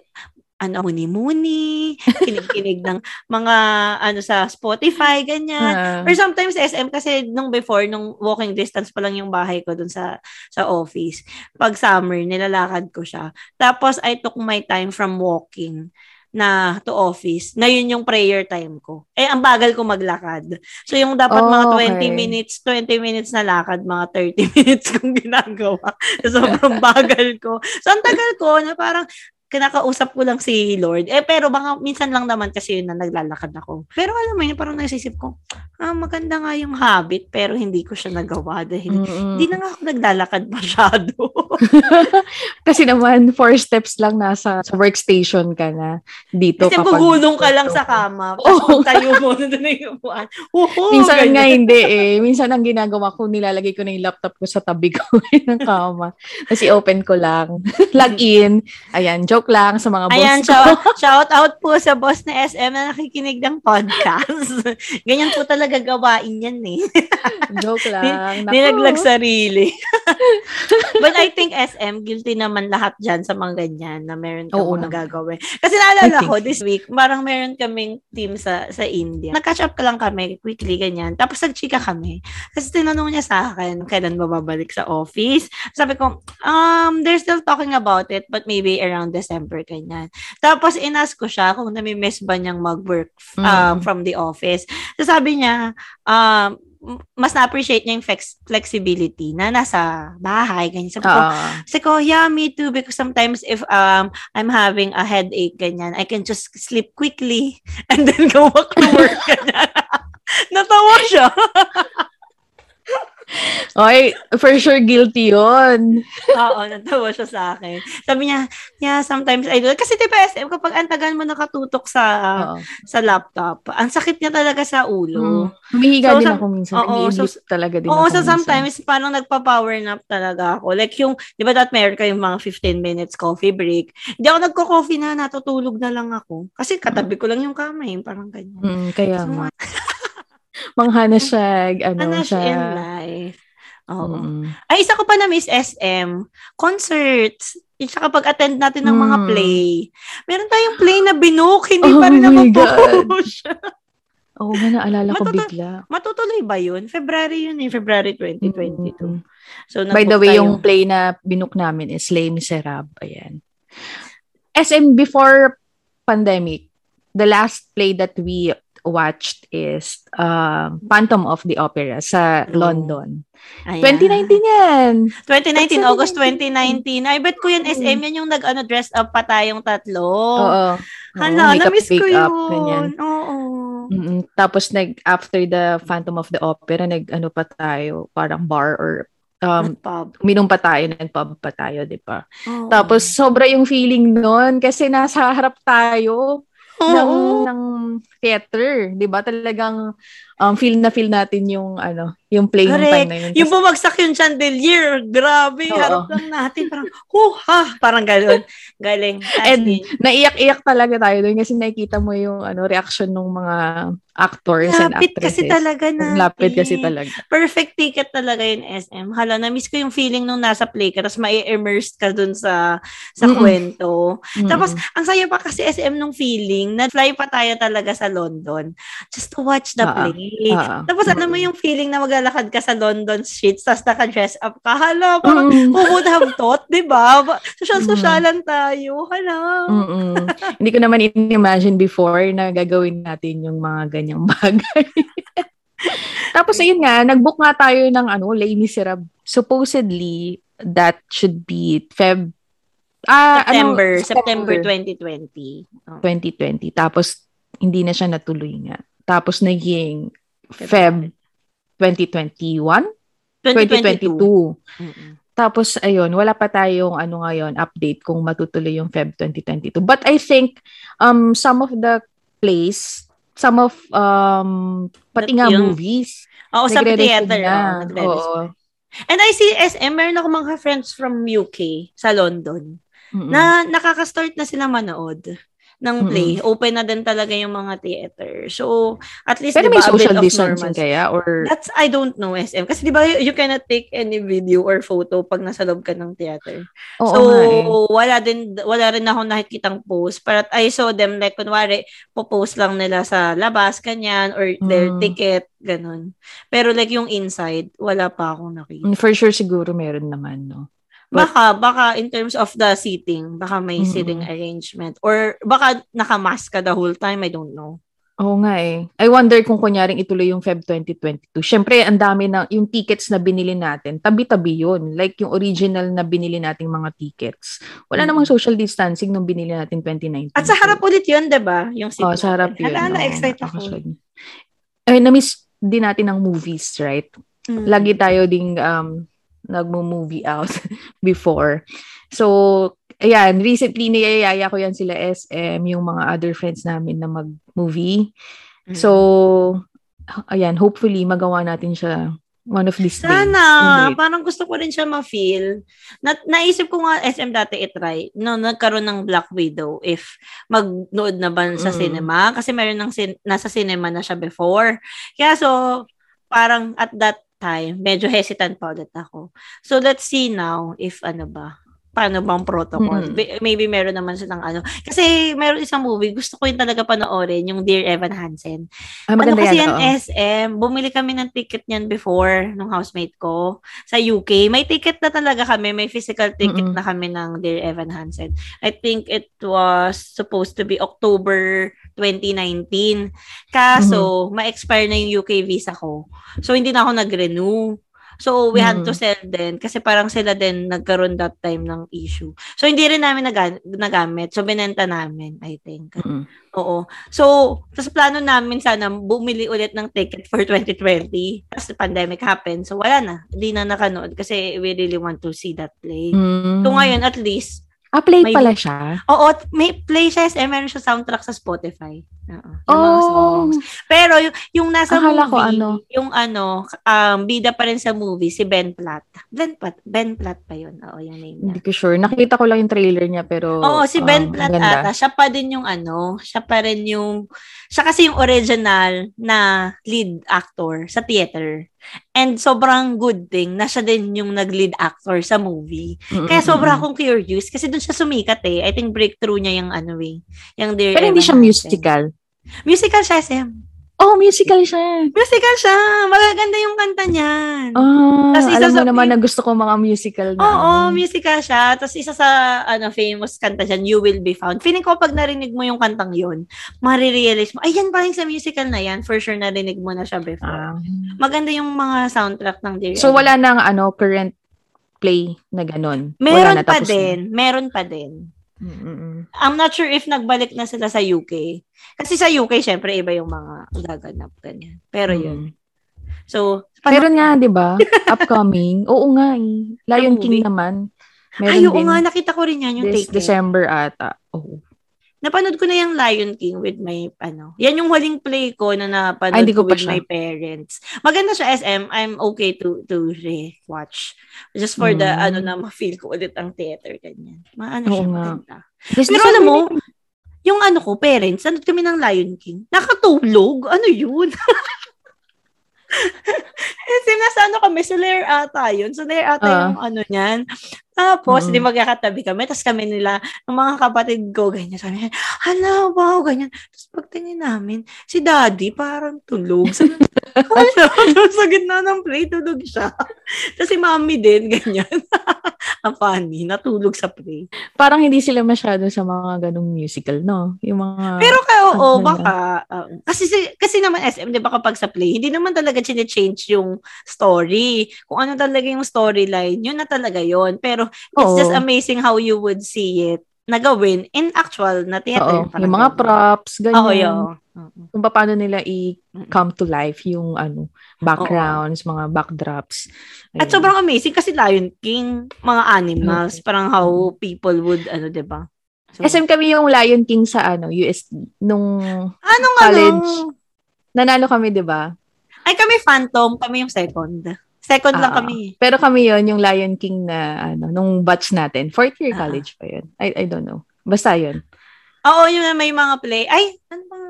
ano, muni-muni, kinig-kinig ng mga, ano, sa Spotify, ganyan. Ah. Or sometimes SM, kasi nung before, nung walking distance pa lang yung bahay ko dun sa, sa office. Pag summer, nilalakad ko siya. Tapos, I took my time from walking na to office, na yun yung prayer time ko. Eh, ang bagal ko maglakad. So, yung dapat Oh, mga 20 okay. minutes, 20 minutes na lakad, mga 30 minutes kong ginagawa. So, sobrang bagal ko. So, ang tagal ko na parang, kinakausap ko lang si Lord. Eh, pero mga minsan lang naman kasi yun na naglalakad ako. Pero alam mo yun, parang naisisip ko, ah, maganda nga yung habit, pero hindi ko siya nagawa dahil Mm-mm. hindi na nga ako naglalakad masyado. Kasi naman, four steps lang nasa sa workstation ka na dito. Kasi kapag- bugulong ka lang sa kama. Pag tayo mo, nandun na yung. Oo, Minsan ganyan. nga hindi eh. Minsan ang ginagawa ko, nilalagay ko na yung laptop ko sa tabi ko ng kama. Kasi open ko lang. Log in. Ayan, joke lang sa mga boss Ayan, ko. shout, shout out po sa boss na SM na nakikinig ng podcast. Ganyan po talaga gawain yan eh. joke lang. Nilaglag sarili. But I think SM, guilty naman lahat dyan sa mga ganyan na meron ka Oo mga naman. gagawin. Kasi naalala ko, this week, parang meron kaming team sa sa India. Nag-catch up ka lang kami, quickly, ganyan. Tapos nagchika kami. Kasi tinanong niya sa akin, kailan ba babalik sa office? Sabi ko, um, they're still talking about it, but maybe around December, ganyan. Tapos inas ko siya kung nami-miss ba niyang mag-work um, Mm. from the office. So sabi niya, um, mas na-appreciate niya yung flex- flexibility na nasa bahay. Ganyan. Sabi ko, Ah. sabi ko, yeah, me too. Because sometimes if um I'm having a headache, ganyan, I can just sleep quickly and then go back to work. Ganyan. Natawa siya. Oy, for sure guilty yon. Oo, natawa siya sa akin. Sabi niya, yeah, sometimes I do. that." Kasi diba SM, kapag ang tagal mo nakatutok sa Oo. sa laptop, ang sakit niya talaga sa ulo. Mm. Humihiga So, din sa- ako minsan. oo, so- talaga din Oo, ako so minsan. sometimes parang nagpa-power nap talaga ako. Like yung, di ba that meron kayong mga 15 minutes coffee break. Hindi ako nagko-coffee na, natutulog na lang ako. Kasi katabi ko lang yung kamay, parang ganyan. Mm, kaya So, nga. Manghana siya, ano ano siya. in life. Oo. Mm. Ay, isa ko pa na miss SM. Concerts. Yung Tsaka pag-attend natin ng mga Mm. play. Meron tayong play na binook, hindi Oh pa rin my naman God. push. Oo nga, naalala ko Matuto- bigla. Matutuloy ba yun? February yun eh, February 2022. Mm. So, By the way, tayo. yung play na binook namin is Les Miserables. Ayan. SM before pandemic, the last play that we watched is um, Phantom of the Opera sa Oh. London. Ayan. 2019 yan. 2019, That's August 2019. 2019. I bet ko yan, SM, yan yung nag-ano, dress up pa tayong tatlo. Oo. Hala, makeup, na-miss ko yun. ganyan. Oo. Mm-mm. Tapos nag after the Phantom of the Opera, nag ano pa tayo, parang bar or um Nag-pub. uminom pa tayo, nag-pub pa tayo, 'di ba? Tapos sobra yung feeling noon kasi nasa harap tayo ng ng theater, 'di ba? Talagang um, feel na feel natin yung ano, yung playing Correct. time na yun. Yung bumagsak yung chandelier, grabe, Oo. harap lang natin, parang, huha, parang gano'n. Galing. And naiyak-iyak talaga tayo doon kasi nakikita mo yung ano reaction ng mga actors and lapit actresses. kasi talaga natin. Lapit kasi talaga. Perfect ticket talaga yung SM. Hala, na-miss ko yung feeling nung nasa play ka, tapos mai-immerse ka dun sa sa Mm-mm. kwento. Tapos, Mm-mm. ang saya pa kasi SM nung feeling, na-fly pa tayo talaga sa London just to watch the Ah, play. Ah, Tapos, alam mo yung feeling na maglalakad ka sa London streets, tapos naka-dress up ka. Hala, parang Mm. who would have thought, di ba? Social-socialan tayo. Hala. Hindi ko naman in-imagine before na gagawin natin yung mga ganyang bagay. Tapos ayun nga, nag-book nga tayo ng ano, Les Miserables. Supposedly, that should be Feb ah, September, ano, September 2020. Oh. 2020. Tapos hindi na siya natuloy nga. Tapos naging Feb 2021, 2022. Mm-mm. Tapos ayun, wala pa tayong ano ngayon update kung matutuloy yung Feb 2022. But I think um some of the plays, some of um pati nga Yung- movies, Oo, sa theater. na. oo. And I see SM, meron ako mga friends from UK sa London Mm-mm. na nakaka-start na sila manood. Ng play. Mm-hmm. Open na din talaga yung mga theater. So, at least, Pero diba, may social distancing kaya? Or... That's, I don't know, SM. Kasi di ba, you, you cannot take any video or photo pag nasa loob ka ng theater. Oo, so, eh. wala din, wala rin ako nakikitang post. But I saw them, like, kunwari, popost lang nila sa labas, kanyan, or their mm. ticket, ganun. Pero like, yung inside, wala pa akong nakita. For sure, siguro meron naman, no? Baka, baka in terms of the seating, baka may mm-hmm. seating arrangement. Or baka nakamask ka the whole time, I don't know. Oo nga eh. I wonder kung kunyaring ituloy yung Feb 2022. Siyempre, ang dami na, yung tickets na binili natin, tabi-tabi yun. Like yung original na binili nating mga tickets. Wala namang social distancing nung binili natin 2019. At sa harap ulit yun, di ba? Yung oh, sa harap yun. Hala, na-excite ako. Ay, na-miss din natin ang movies, right? Mm-hmm. Lagi tayo ding um, nagmo-movie out before. So, ayan, recently niyayaya ko yan sila SM, yung mga other friends namin na mag-movie. Mm-hmm. So, ayan, hopefully magawa natin siya one of these Sana, days. Sana, parang gusto ko rin siya ma-feel. Na, naisip ko nga SM dati i-try, no, nagkaroon ng Black Widow if magnood na ba sa mm. cinema. Kasi meron ng sin- nasa cinema na siya before. Kaya so, parang at that time, medyo hesitant pa ulit ako. So, let's see now if ano ba, paano bang protocol. Mm-hmm. Maybe meron naman silang ano. Kasi meron isang movie, gusto ko yung talaga panoorin, yung Dear Evan Hansen. Ah, ano kasi yan, yan, SM, bumili kami ng ticket niyan before, nung housemate ko, sa UK. May ticket na talaga kami, may physical ticket mm-hmm. na kami ng Dear Evan Hansen. I think it was supposed to be October 2019. Kaso, mm-hmm. ma-expire na yung UK visa ko. So, hindi na ako nag-renew. So, we mm. had to sell din kasi parang sila din nagkaroon that time ng issue. So, hindi rin namin nag- nagamit. So, binenta namin, I think. Mm-hmm. Oo. So, sa plano namin sana bumili ulit ng ticket for 2020. Tapos the pandemic happened. So, wala na. Hindi na nakanood kasi we really want to see that play. Mm. So, ngayon, at least, Ah, play may, pala siya? Oo, may play siya. Eh, meron siya soundtrack sa Spotify. Oo, oh. Pero yung, yung nasa Akala movie, ko ano. yung ano, um, bida pa rin sa movie, si Ben Platt. Ben Platt, Ben Platt pa yun. Oo, yung name niya. Hindi ko sure. Nakita ko lang yung trailer niya, pero... Oo, si Ben um, Platt ata. Siya pa din yung ano, siya pa rin yung... Siya kasi yung original na lead actor sa theater. And sobrang good thing na siya din yung nag-lead actor sa movie. Mm-hmm. Kaya sobrang akong curious kasi doon siya sumikat eh. I think breakthrough niya yung ano eh. Yung Dear Pero hindi siya musical. Musical siya, Sem. Oh, musical siya. Musical siya. Magaganda yung kanta niyan. Oh, Tapos alam mo sa, naman na gusto ko mga musical na. Oo, oh, oh, musical siya. Tapos isa sa ano famous kanta dyan, You Will Be Found. Feeling ko pag narinig mo yung kantang yun, marirealize mo, ay yan pa rin sa musical na yan. For sure narinig mo na siya before. Ah. Maganda yung mga soundtrack ng Dear So wala nang ano current play na ganun? Meron na, pa din. Na. Meron pa din. Mm-mm. I'm not sure if nagbalik na sila sa UK. Kasi sa UK, syempre, iba yung mga gaganap ganyan. Pero mm. yun. So, Pero nga, di ba? Upcoming. Oo nga eh. Lion King naman. Meron Ay, oo nga. Nakita ko rin yan yung this, take. December ata. Oh. Napanood ko na yung Lion King with my, ano, yan yung huling play ko na napanood Ay, ko, ko with siya. my parents. Maganda siya, SM. I'm okay to to re-watch. Just for mm. the, ano na, ma-feel ko ulit ang theater, ganyan. Maano siya, nga. maganda. Yes, Pero alam mo, yung ano ko, parents, nanood kami ng Lion King. Nakatulog? Ano yun? Kasi nasa ano kami, sa layer ata yun. So, layer ata uh, yung ano niyan. Tapos, mm-hmm. di magkakatabi kami. Tapos kami nila, ng mga kapatid ko, ganyan. Sabi niya, hala, wow, ganyan. Tapos pagtingin namin, si daddy parang tulog. Sa, sa gitna ng play, tulog siya. Tapos si mommy din, ganyan. Ang funny, natulog sa play. Parang hindi sila masyado sa mga ganong musical, no? Yung mga... Pero kayo, oo, oh, baka. Uh, kasi, kasi naman SM, di ba kapag sa play, hindi naman talaga change yung story. Kung ano talaga yung storyline, yun na talaga yon Pero it's oo. just amazing how you would see it nagawin in actual na theater. Oo, yung mga ganun. props, ganyan. Oo, yun. Kung paano nila i-come to life yung ano, backgrounds, Oo. mga backdrops. Ayun. At sobrang amazing kasi Lion King, mga animals, okay. parang how people would, ano, ba? So, SM kami yung Lion King sa ano, US, nung Anong college. Ano? Nanalo kami, ba? Ay, kami Phantom, kami yung second. Second lang ah, kami. Pero kami yon yung Lion King na ano nung batch natin. Fourth year uh college pa yun. I I don't know. Basta yun. Oo, yun may mga play. Ay, ano ba?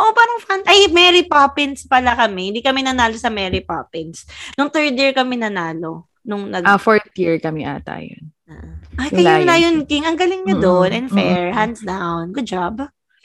Oo, parang fan. Ay, Mary Poppins pala kami. Hindi kami nanalo sa Mary Poppins. Nung third year kami nanalo. Nung nag... Ah, fourth year kami ata yun. Ay, Yung kayo Lion Lion King. Ang galing nyo Mm-mm. doon. And fair. Mm-mm. Hands down. Good job.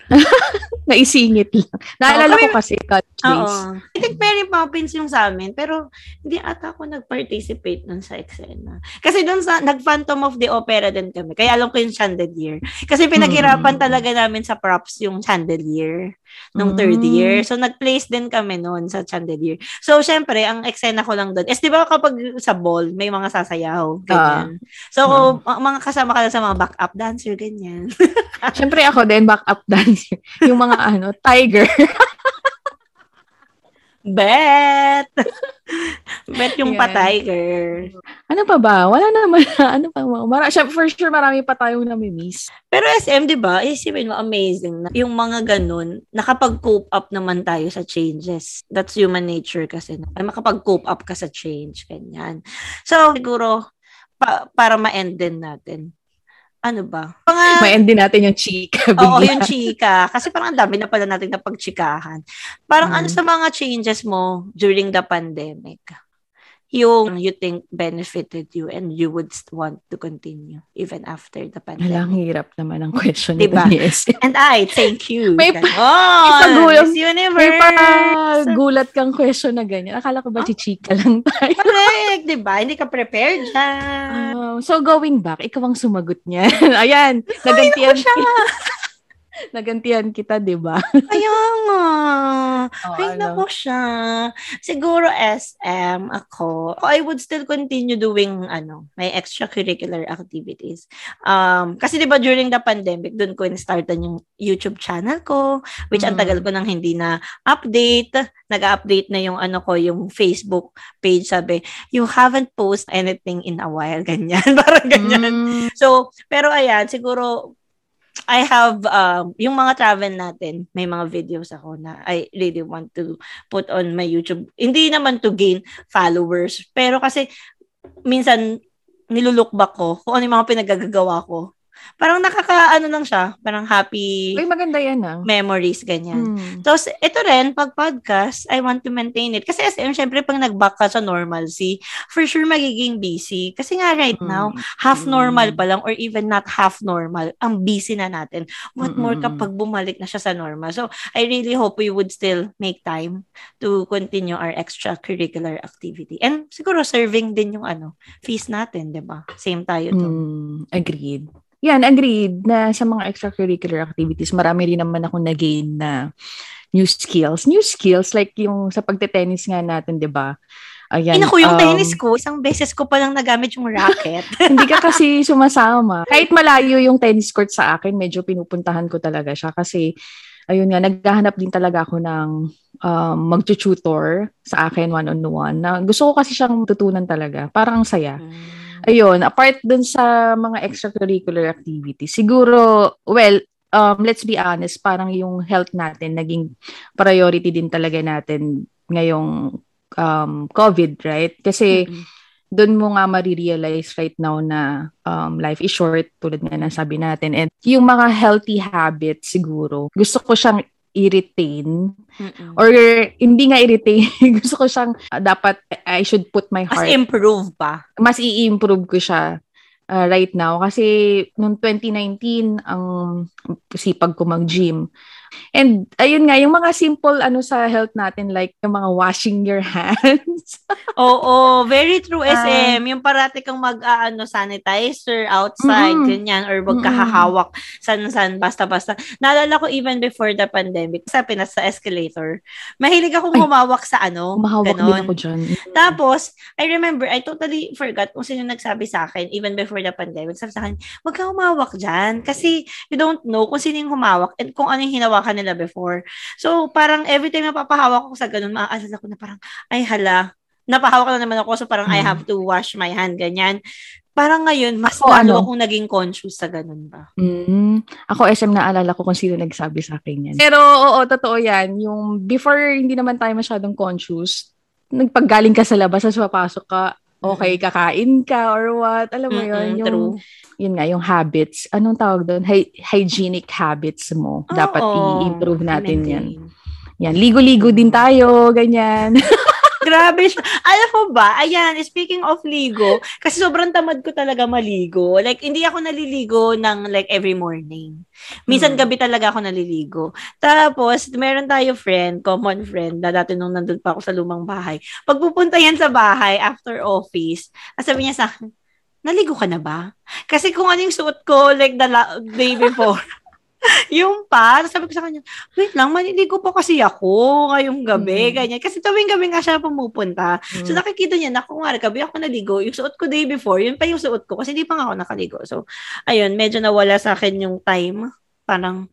Naisingit lang. Naalala kami- ko kasi days. Oo. I think Mary Poppins yung sa amin. Pero hindi ata ako nag-participate nun sa eksena. Kasi doon sa, nag-Phantom of the Opera din kami. Kaya alam ko yung chandelier. Kasi pinaghirapan Mm. talaga namin sa props yung chandelier nung third Mm. year. So, nag-place din kami noon sa chandelier. So, syempre, ang eksena ko lang doon is, di ba kapag sa ball, may mga sasayaw. Ganyan. so, Ah. ang mga kasama ka sa mga backup dancer, ganyan. Siyempre ako din, backup dancer. Yung mga ano, tiger. Bet! Bet yung Yan. pa-tiger. Ano pa ba? Wala naman. Ano pa? Mara, syempre, for sure, marami pa tayong nami-miss. Pero SM, di ba, isipin mo, amazing na yung mga ganun, nakapag-cope up naman tayo sa changes. That's human nature kasi. Makapag-cope up ka sa change. Ganyan. So, siguro, pa- para ma-end din natin. Ano ba? Mga, Ma-end din natin yung chika. Oo, bigla. yung chika. Kasi parang ang dami na pala natin na pagchikahan. Parang Mm. ano sa mga changes mo during the pandemic? Yung you think benefited you and you would want to continue even after the Alang pandemic. hirap naman ang question Diba? ni SM. And I thank you. May pa- Miss Universe. May pa gulat kang question na ganyan. Akala ko ba chichika lang tayo? Correct, di ba? Hindi ka prepared dyan. Um, so going back, ikaw ang sumagot niya. Ayan, kita. Nagantihan kita, di ba? Kaya nga. Oh, Ay, ano? nako siya. Siguro SM, ako, I would still continue doing, ano, my extracurricular activities. Um, kasi di ba during the pandemic, doon ko in-startan yung YouTube channel ko, which ang Mm. tagal ko nang hindi na update. Nag-update na yung, ano ko, yung Facebook page. Sabi, you haven't post anything in a while. Ganyan. Parang ganyan. Mm, So, pero ayan, siguro, I have, um, yung mga travel natin, may mga videos ako na I really want to put on my YouTube. Hindi naman to gain followers, pero kasi, minsan, nilulook back ko kung ano yung mga pinagagagawa ko. Parang nakaka, ano lang siya, parang happy Uy, maganda yan ah. memories, ganyan. Mm. Tapos, ito rin, pag podcast, I want to maintain it. Kasi SM, syempre, pag nag-back ka sa normalcy, for sure magiging busy. Kasi nga right Mm. now, half normal Mm. pa lang or even not half normal, ang busy na natin. What more Mm-mm. kapag bumalik na siya sa normal? So, I really hope we would still make time to continue our extracurricular activity. And siguro serving din yung ano, fees natin, 'di ba? Same tayo to. Mm, agreed. Yan, agreed na sa mga extracurricular activities, marami rin naman ako na-gain na new skills. New skills, like yung sa pagte-tennis nga natin, di ba? Ayan. Ay, naku, yung um, tennis ko, isang beses ko palang nagamit yung racket. hindi ka kasi sumasama. Kahit malayo yung tennis court sa akin, medyo pinupuntahan ko talaga siya kasi ayun nga, naghahanap din talaga ako ng um, mag-tutor sa akin one-on-one. Na gusto ko kasi siyang tutunan talaga. Parang ang saya. Ayun, apart dun sa mga extracurricular activities, siguro, well, um, let's be honest, parang yung health natin, naging priority din talaga natin ngayong um, COVID, right? Kasi, Mm-mm. doon mo nga marirealize right now na um, life is short, tulad nga ng sabi natin. And yung mga healthy habits siguro, gusto ko siyang i-retain. Mm-mm. Or hindi nga i-retain, gusto ko siyang uh, dapat I should put my Mas heart. improve pa. Mas i-improve ko siya uh, right now. Kasi noong 2019, ang sipag ko mag-gym. And ayun nga, yung mga simple ano sa health natin, like yung mga washing your hands. Oo, very true Ah. SM. yung parati kang mag-aano sanitizer outside, Mm-mm. ganyan, or wag ka Mm-mm. hahawak san-san, basta-basta. Naalala ko even before the pandemic, sa Pinas sa escalator, mahilig akong Ay, humawak sa ano, Mahawak din ganon. ako dyan. Tapos, I remember, I totally forgot kung sino nagsabi sa akin, even before the pandemic, sabi sa akin, wag ka humawak dyan. Kasi you don't know kung sino yung humawak and kung ano yung hinawakan nila before. So, parang every time napapahawak ako sa ganun, maaalala ko na parang, ay hala, napahawak na naman ako, so parang I Hmm. have to wash my hand, ganyan. Parang ngayon, mas Ako, lalo ano? akong naging conscious sa ganun ba. Mm. Ako, SM, naalala ko kung sino nagsabi sa akin yan. Pero, oo, totoo yan. Yung before, hindi naman tayo masyadong conscious. Nagpaggaling ka sa labas, tapos papasok ka, okay kakain ka or what. Alam mo yun, Mm-mm, yung, true. yun nga, yung habits. Anong tawag doon? Hy- hygienic habits mo. Dapat Oo, i-improve natin yan. maintain. Yan, ligo-ligo din tayo, ganyan. Grabe siya. Alam mo ba, ayan, speaking of ligo, kasi sobrang tamad ko talaga maligo. Like, hindi ako naliligo ng like every morning. Minsan Hmm. gabi talaga ako naliligo. Tapos, meron tayo friend, common friend, na dati nung nandun pa ako sa lumang bahay. Pag pupunta yan sa bahay, after office, sabi niya sa akin, naligo ka na ba? Kasi kung ano yung suot ko, like the la- day before, yung pa, sabi ko sa kanya, wait lang, maliligo po kasi ako ngayong gabi, Mm. ganyan. Kasi tuwing gabi nga siya pumupunta. So Mm. nakikita niya na kung nga gabi ako naligo, yung suot ko day before, yun pa yung suot ko kasi hindi pa nga ako nakaligo. So, ayun, medyo nawala sa akin yung time. Parang,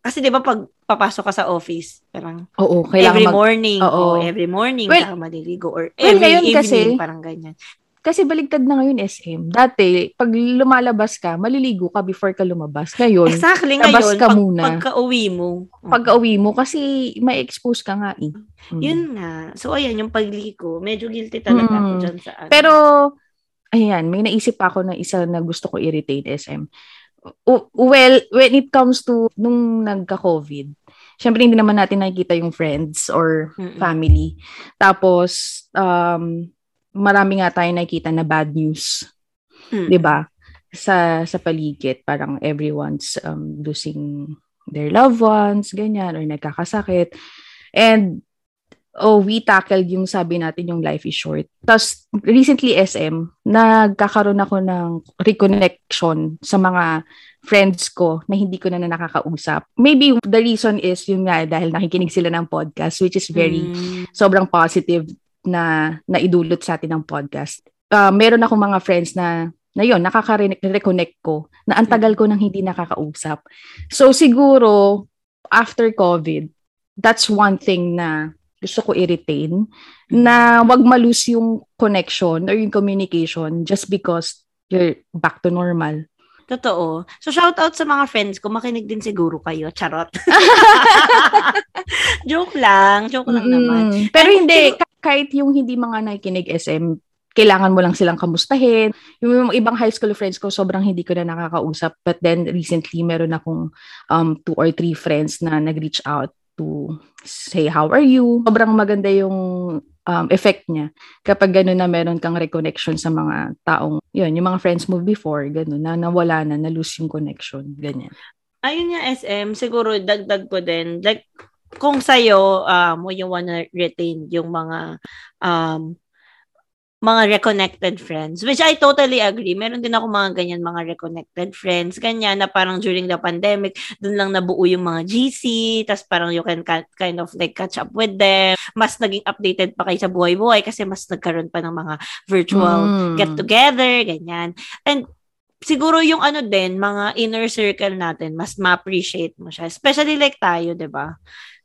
kasi di ba pag papasok ka sa office, parang Oo, every mag- morning, Oo. o every morning Well- ka maliligo, or Well, every ngayon evening, kasi- parang ganyan. Kasi baligtad na ngayon SM. Dati, pag lumalabas ka, maliligo ka before ka lumabas. Ngayon, Exactly, labas ngayon, ka pag, muna. pagka-uwi mo. pagka uwi mo, kasi may expose ka nga eh. Mm. Yun nga. So, ayan, yung pagligo, medyo guilty talaga ako Mm. dyan sa ano. Pero, ayan, may naisip ako na isa na gusto ko i-retain SM. Well, when it comes to nung nagka-COVID, syempre hindi naman natin nakikita yung friends or Mm-mm. family. Tapos, um, marami nga tayo nakikita na bad news, Mm. 'di ba? Sa sa paligid, parang everyone's um, losing their loved ones, ganyan, or nagkakasakit. And oh, we tackled yung sabi natin yung life is short. Tapos recently SM, nagkakaroon ako ng reconnection sa mga friends ko na hindi ko na, na nakakausap. Maybe the reason is yun nga dahil nakikinig sila ng podcast which is very Mm. sobrang positive na naidulot sa atin ng podcast. Uh, meron akong mga friends na na yun, nakaka-reconnect ko na ang tagal ko nang hindi nakakausap. So siguro, after COVID, that's one thing na gusto ko i-retain, na wag malus yung connection or yung communication just because you're back to normal. Totoo. So, shout out sa mga friends ko. Makinig din siguro kayo. Charot. joke lang. Joke lang naman. Mm. Pero And hindi, siguro- kahit yung hindi mga nakikinig SM, kailangan mo lang silang kamustahin. Yung ibang high school friends ko, sobrang hindi ko na nakakausap. But then, recently, meron akong um, two or three friends na nag-reach out to say, how are you? Sobrang maganda yung um, effect niya kapag gano'n na meron kang reconnection sa mga taong, yun, yung mga friends mo before, gano'n, na nawala na, na-lose yung connection, ganyan. Ayun nga, SM. Siguro, dagdag ko din. Like, kung sa'yo, um, you wanna retain yung mga um, mga reconnected friends, which I totally agree. Meron din ako mga ganyan, mga reconnected friends, ganyan, na parang during the pandemic, dun lang nabuo yung mga GC, tas parang you can kind of like catch up with them. Mas naging updated pa kayo sa buhay-buhay kasi mas nagkaroon pa ng mga virtual Mm. get-together, ganyan. And siguro yung ano din, mga inner circle natin, mas ma-appreciate mo siya. Especially like tayo, 'di ba?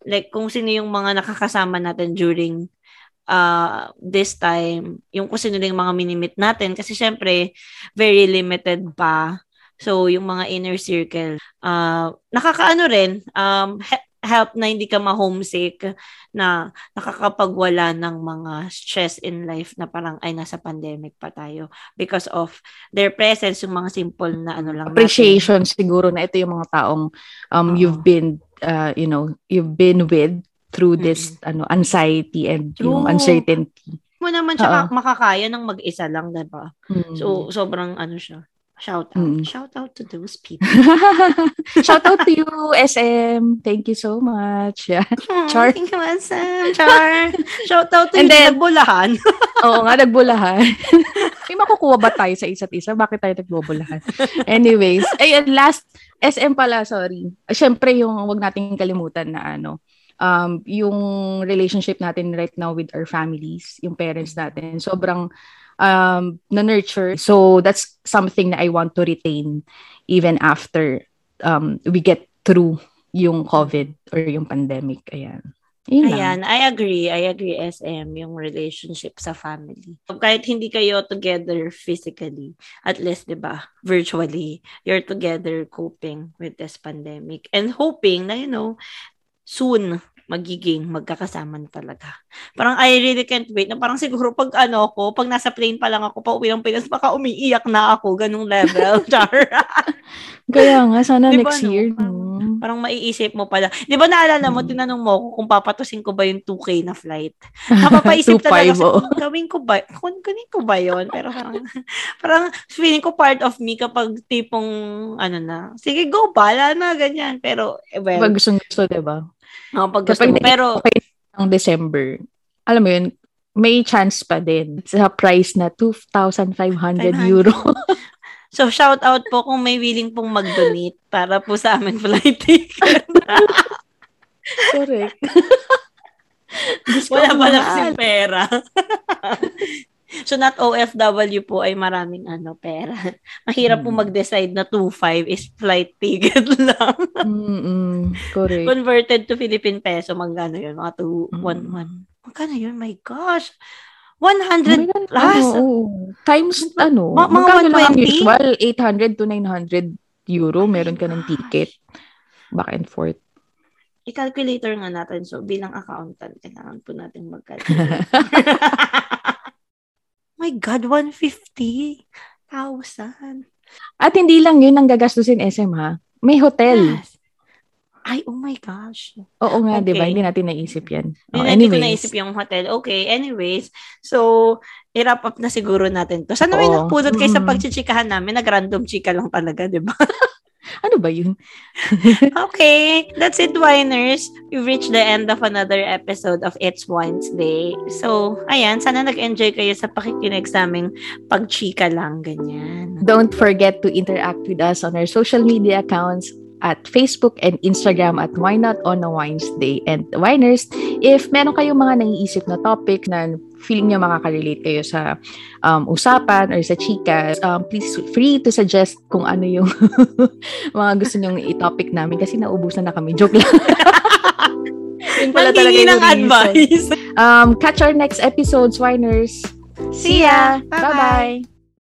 Like kung sino yung mga nakakasama natin during uh, this time, yung kung sino yung mga minimit natin. Kasi syempre, very limited pa. So, yung mga inner circle, uh, nakakaano rin, um, he- help na hindi ka ma-homesick, na nakakapagwala ng mga stress in life na parang ay nasa pandemic pa tayo because of their presence yung mga simple na ano lang natin. appreciation siguro na ito yung mga taong um Oo. you've been uh, you know you've been with through this ano anxiety and yung True. uncertainty mo naman siya makakaya ng mag-isa lang, 'di ba? Mm. So sobrang ano siya. Shout out. Mm. Shout out to those people. shout out to you SM thank you so much yeah. Char. Thank you, Sam. Char. Shout out to And And then- nagbulahan. oo nga nagbulahan may makukuha ba tayo sa isa't isa bakit tayo nagbubulahan anyways ayun last SM pala sorry syempre yung wag nating kalimutan na ano um, yung relationship natin right now with our families, yung parents natin, sobrang um, na-nurture. So, that's something na I want to retain even after um, we get through yung COVID or yung pandemic. Ayan. Yun. Ayan, I agree. I agree, SM, yung relationship sa family. Kahit hindi kayo together physically, at least, di ba, virtually, you're together coping with this pandemic and hoping na, you know, soon, magiging magkakasama na talaga. Parang I really can't wait. Na parang siguro pag ano ako, pag nasa plane pa lang ako, pa uwi ng Pinas, baka umiiyak na ako, ganung level. Char. Kaya nga, sana Di ba, next no? year. Parang- no? parang maiisip mo pala. Di ba naalala mo, Mm. tinanong mo ako kung papatusin ko ba yung 2K na flight. Napapaisip 2.5, talaga, oo. sa, gawin ko ba, kung gawin ko ba yun? Pero parang, parang feeling ko part of me kapag tipong, ano na, sige go, bala na, ganyan. Pero, eh, well, Kapag gustong gusto, diba? Oh, pag gusto Kapag mo. Pero, okay ng December, alam mo yun, may chance pa din sa price na 2,500 euro. so shout out po kung may willing pong mag-donate para po sa amin flight ticket. Correct. Wala pa lang kasing pera. so not OFW po ay maraming ano pera. Mahirap po Hmm. mag-decide na 2.5 is flight ticket lang. Mm-mm. Correct. Converted to Philippine peso, magkano yun? Mga 2, Mm. 1, 1. Magkano yun? My gosh. Oh 100 my God, plus. ano. Times, ano, Ma- mga magkano lang ang 120? usual? 800 to 900 euro, meron ka ng ticket. Back and forth. I-calculator nga natin. So, bilang accountant, kailangan po natin mag-calculate. My God, 150,000. At hindi lang yun ang gagastusin SM ha. May hotel. Yes. Ay, oh my gosh. Oo nga, di ba? Okay. Hindi natin naisip yan. Hindi Oh, hindi anyways. naisip yung hotel. Okay, anyways. So, i-wrap up na siguro natin to. Sana may Oo. nagpulot kayo sa pagchichikahan namin. Nag-random chika lang talaga, di ba? Ano ba yun? okay, that's it, Winers. We've reached the end of another episode of It's Wednesday. So, ayan, sana nag-enjoy kayo sa pakikinig sa aming pagchika lang, ganyan. Don't forget to interact with us on our social media accounts at Facebook and Instagram at Why Not on a Wines Day. And Winers, if meron kayong mga naiisip na topic na feeling nyo makaka-relate kayo sa um, usapan or sa chika, um, please free to suggest kung ano yung mga gusto nyong i-topic namin kasi naubusan na kami. Joke lang. Yun pala talaga yung ng reason. advice. Um, catch our next episodes, Winers. See ya! Bye-bye.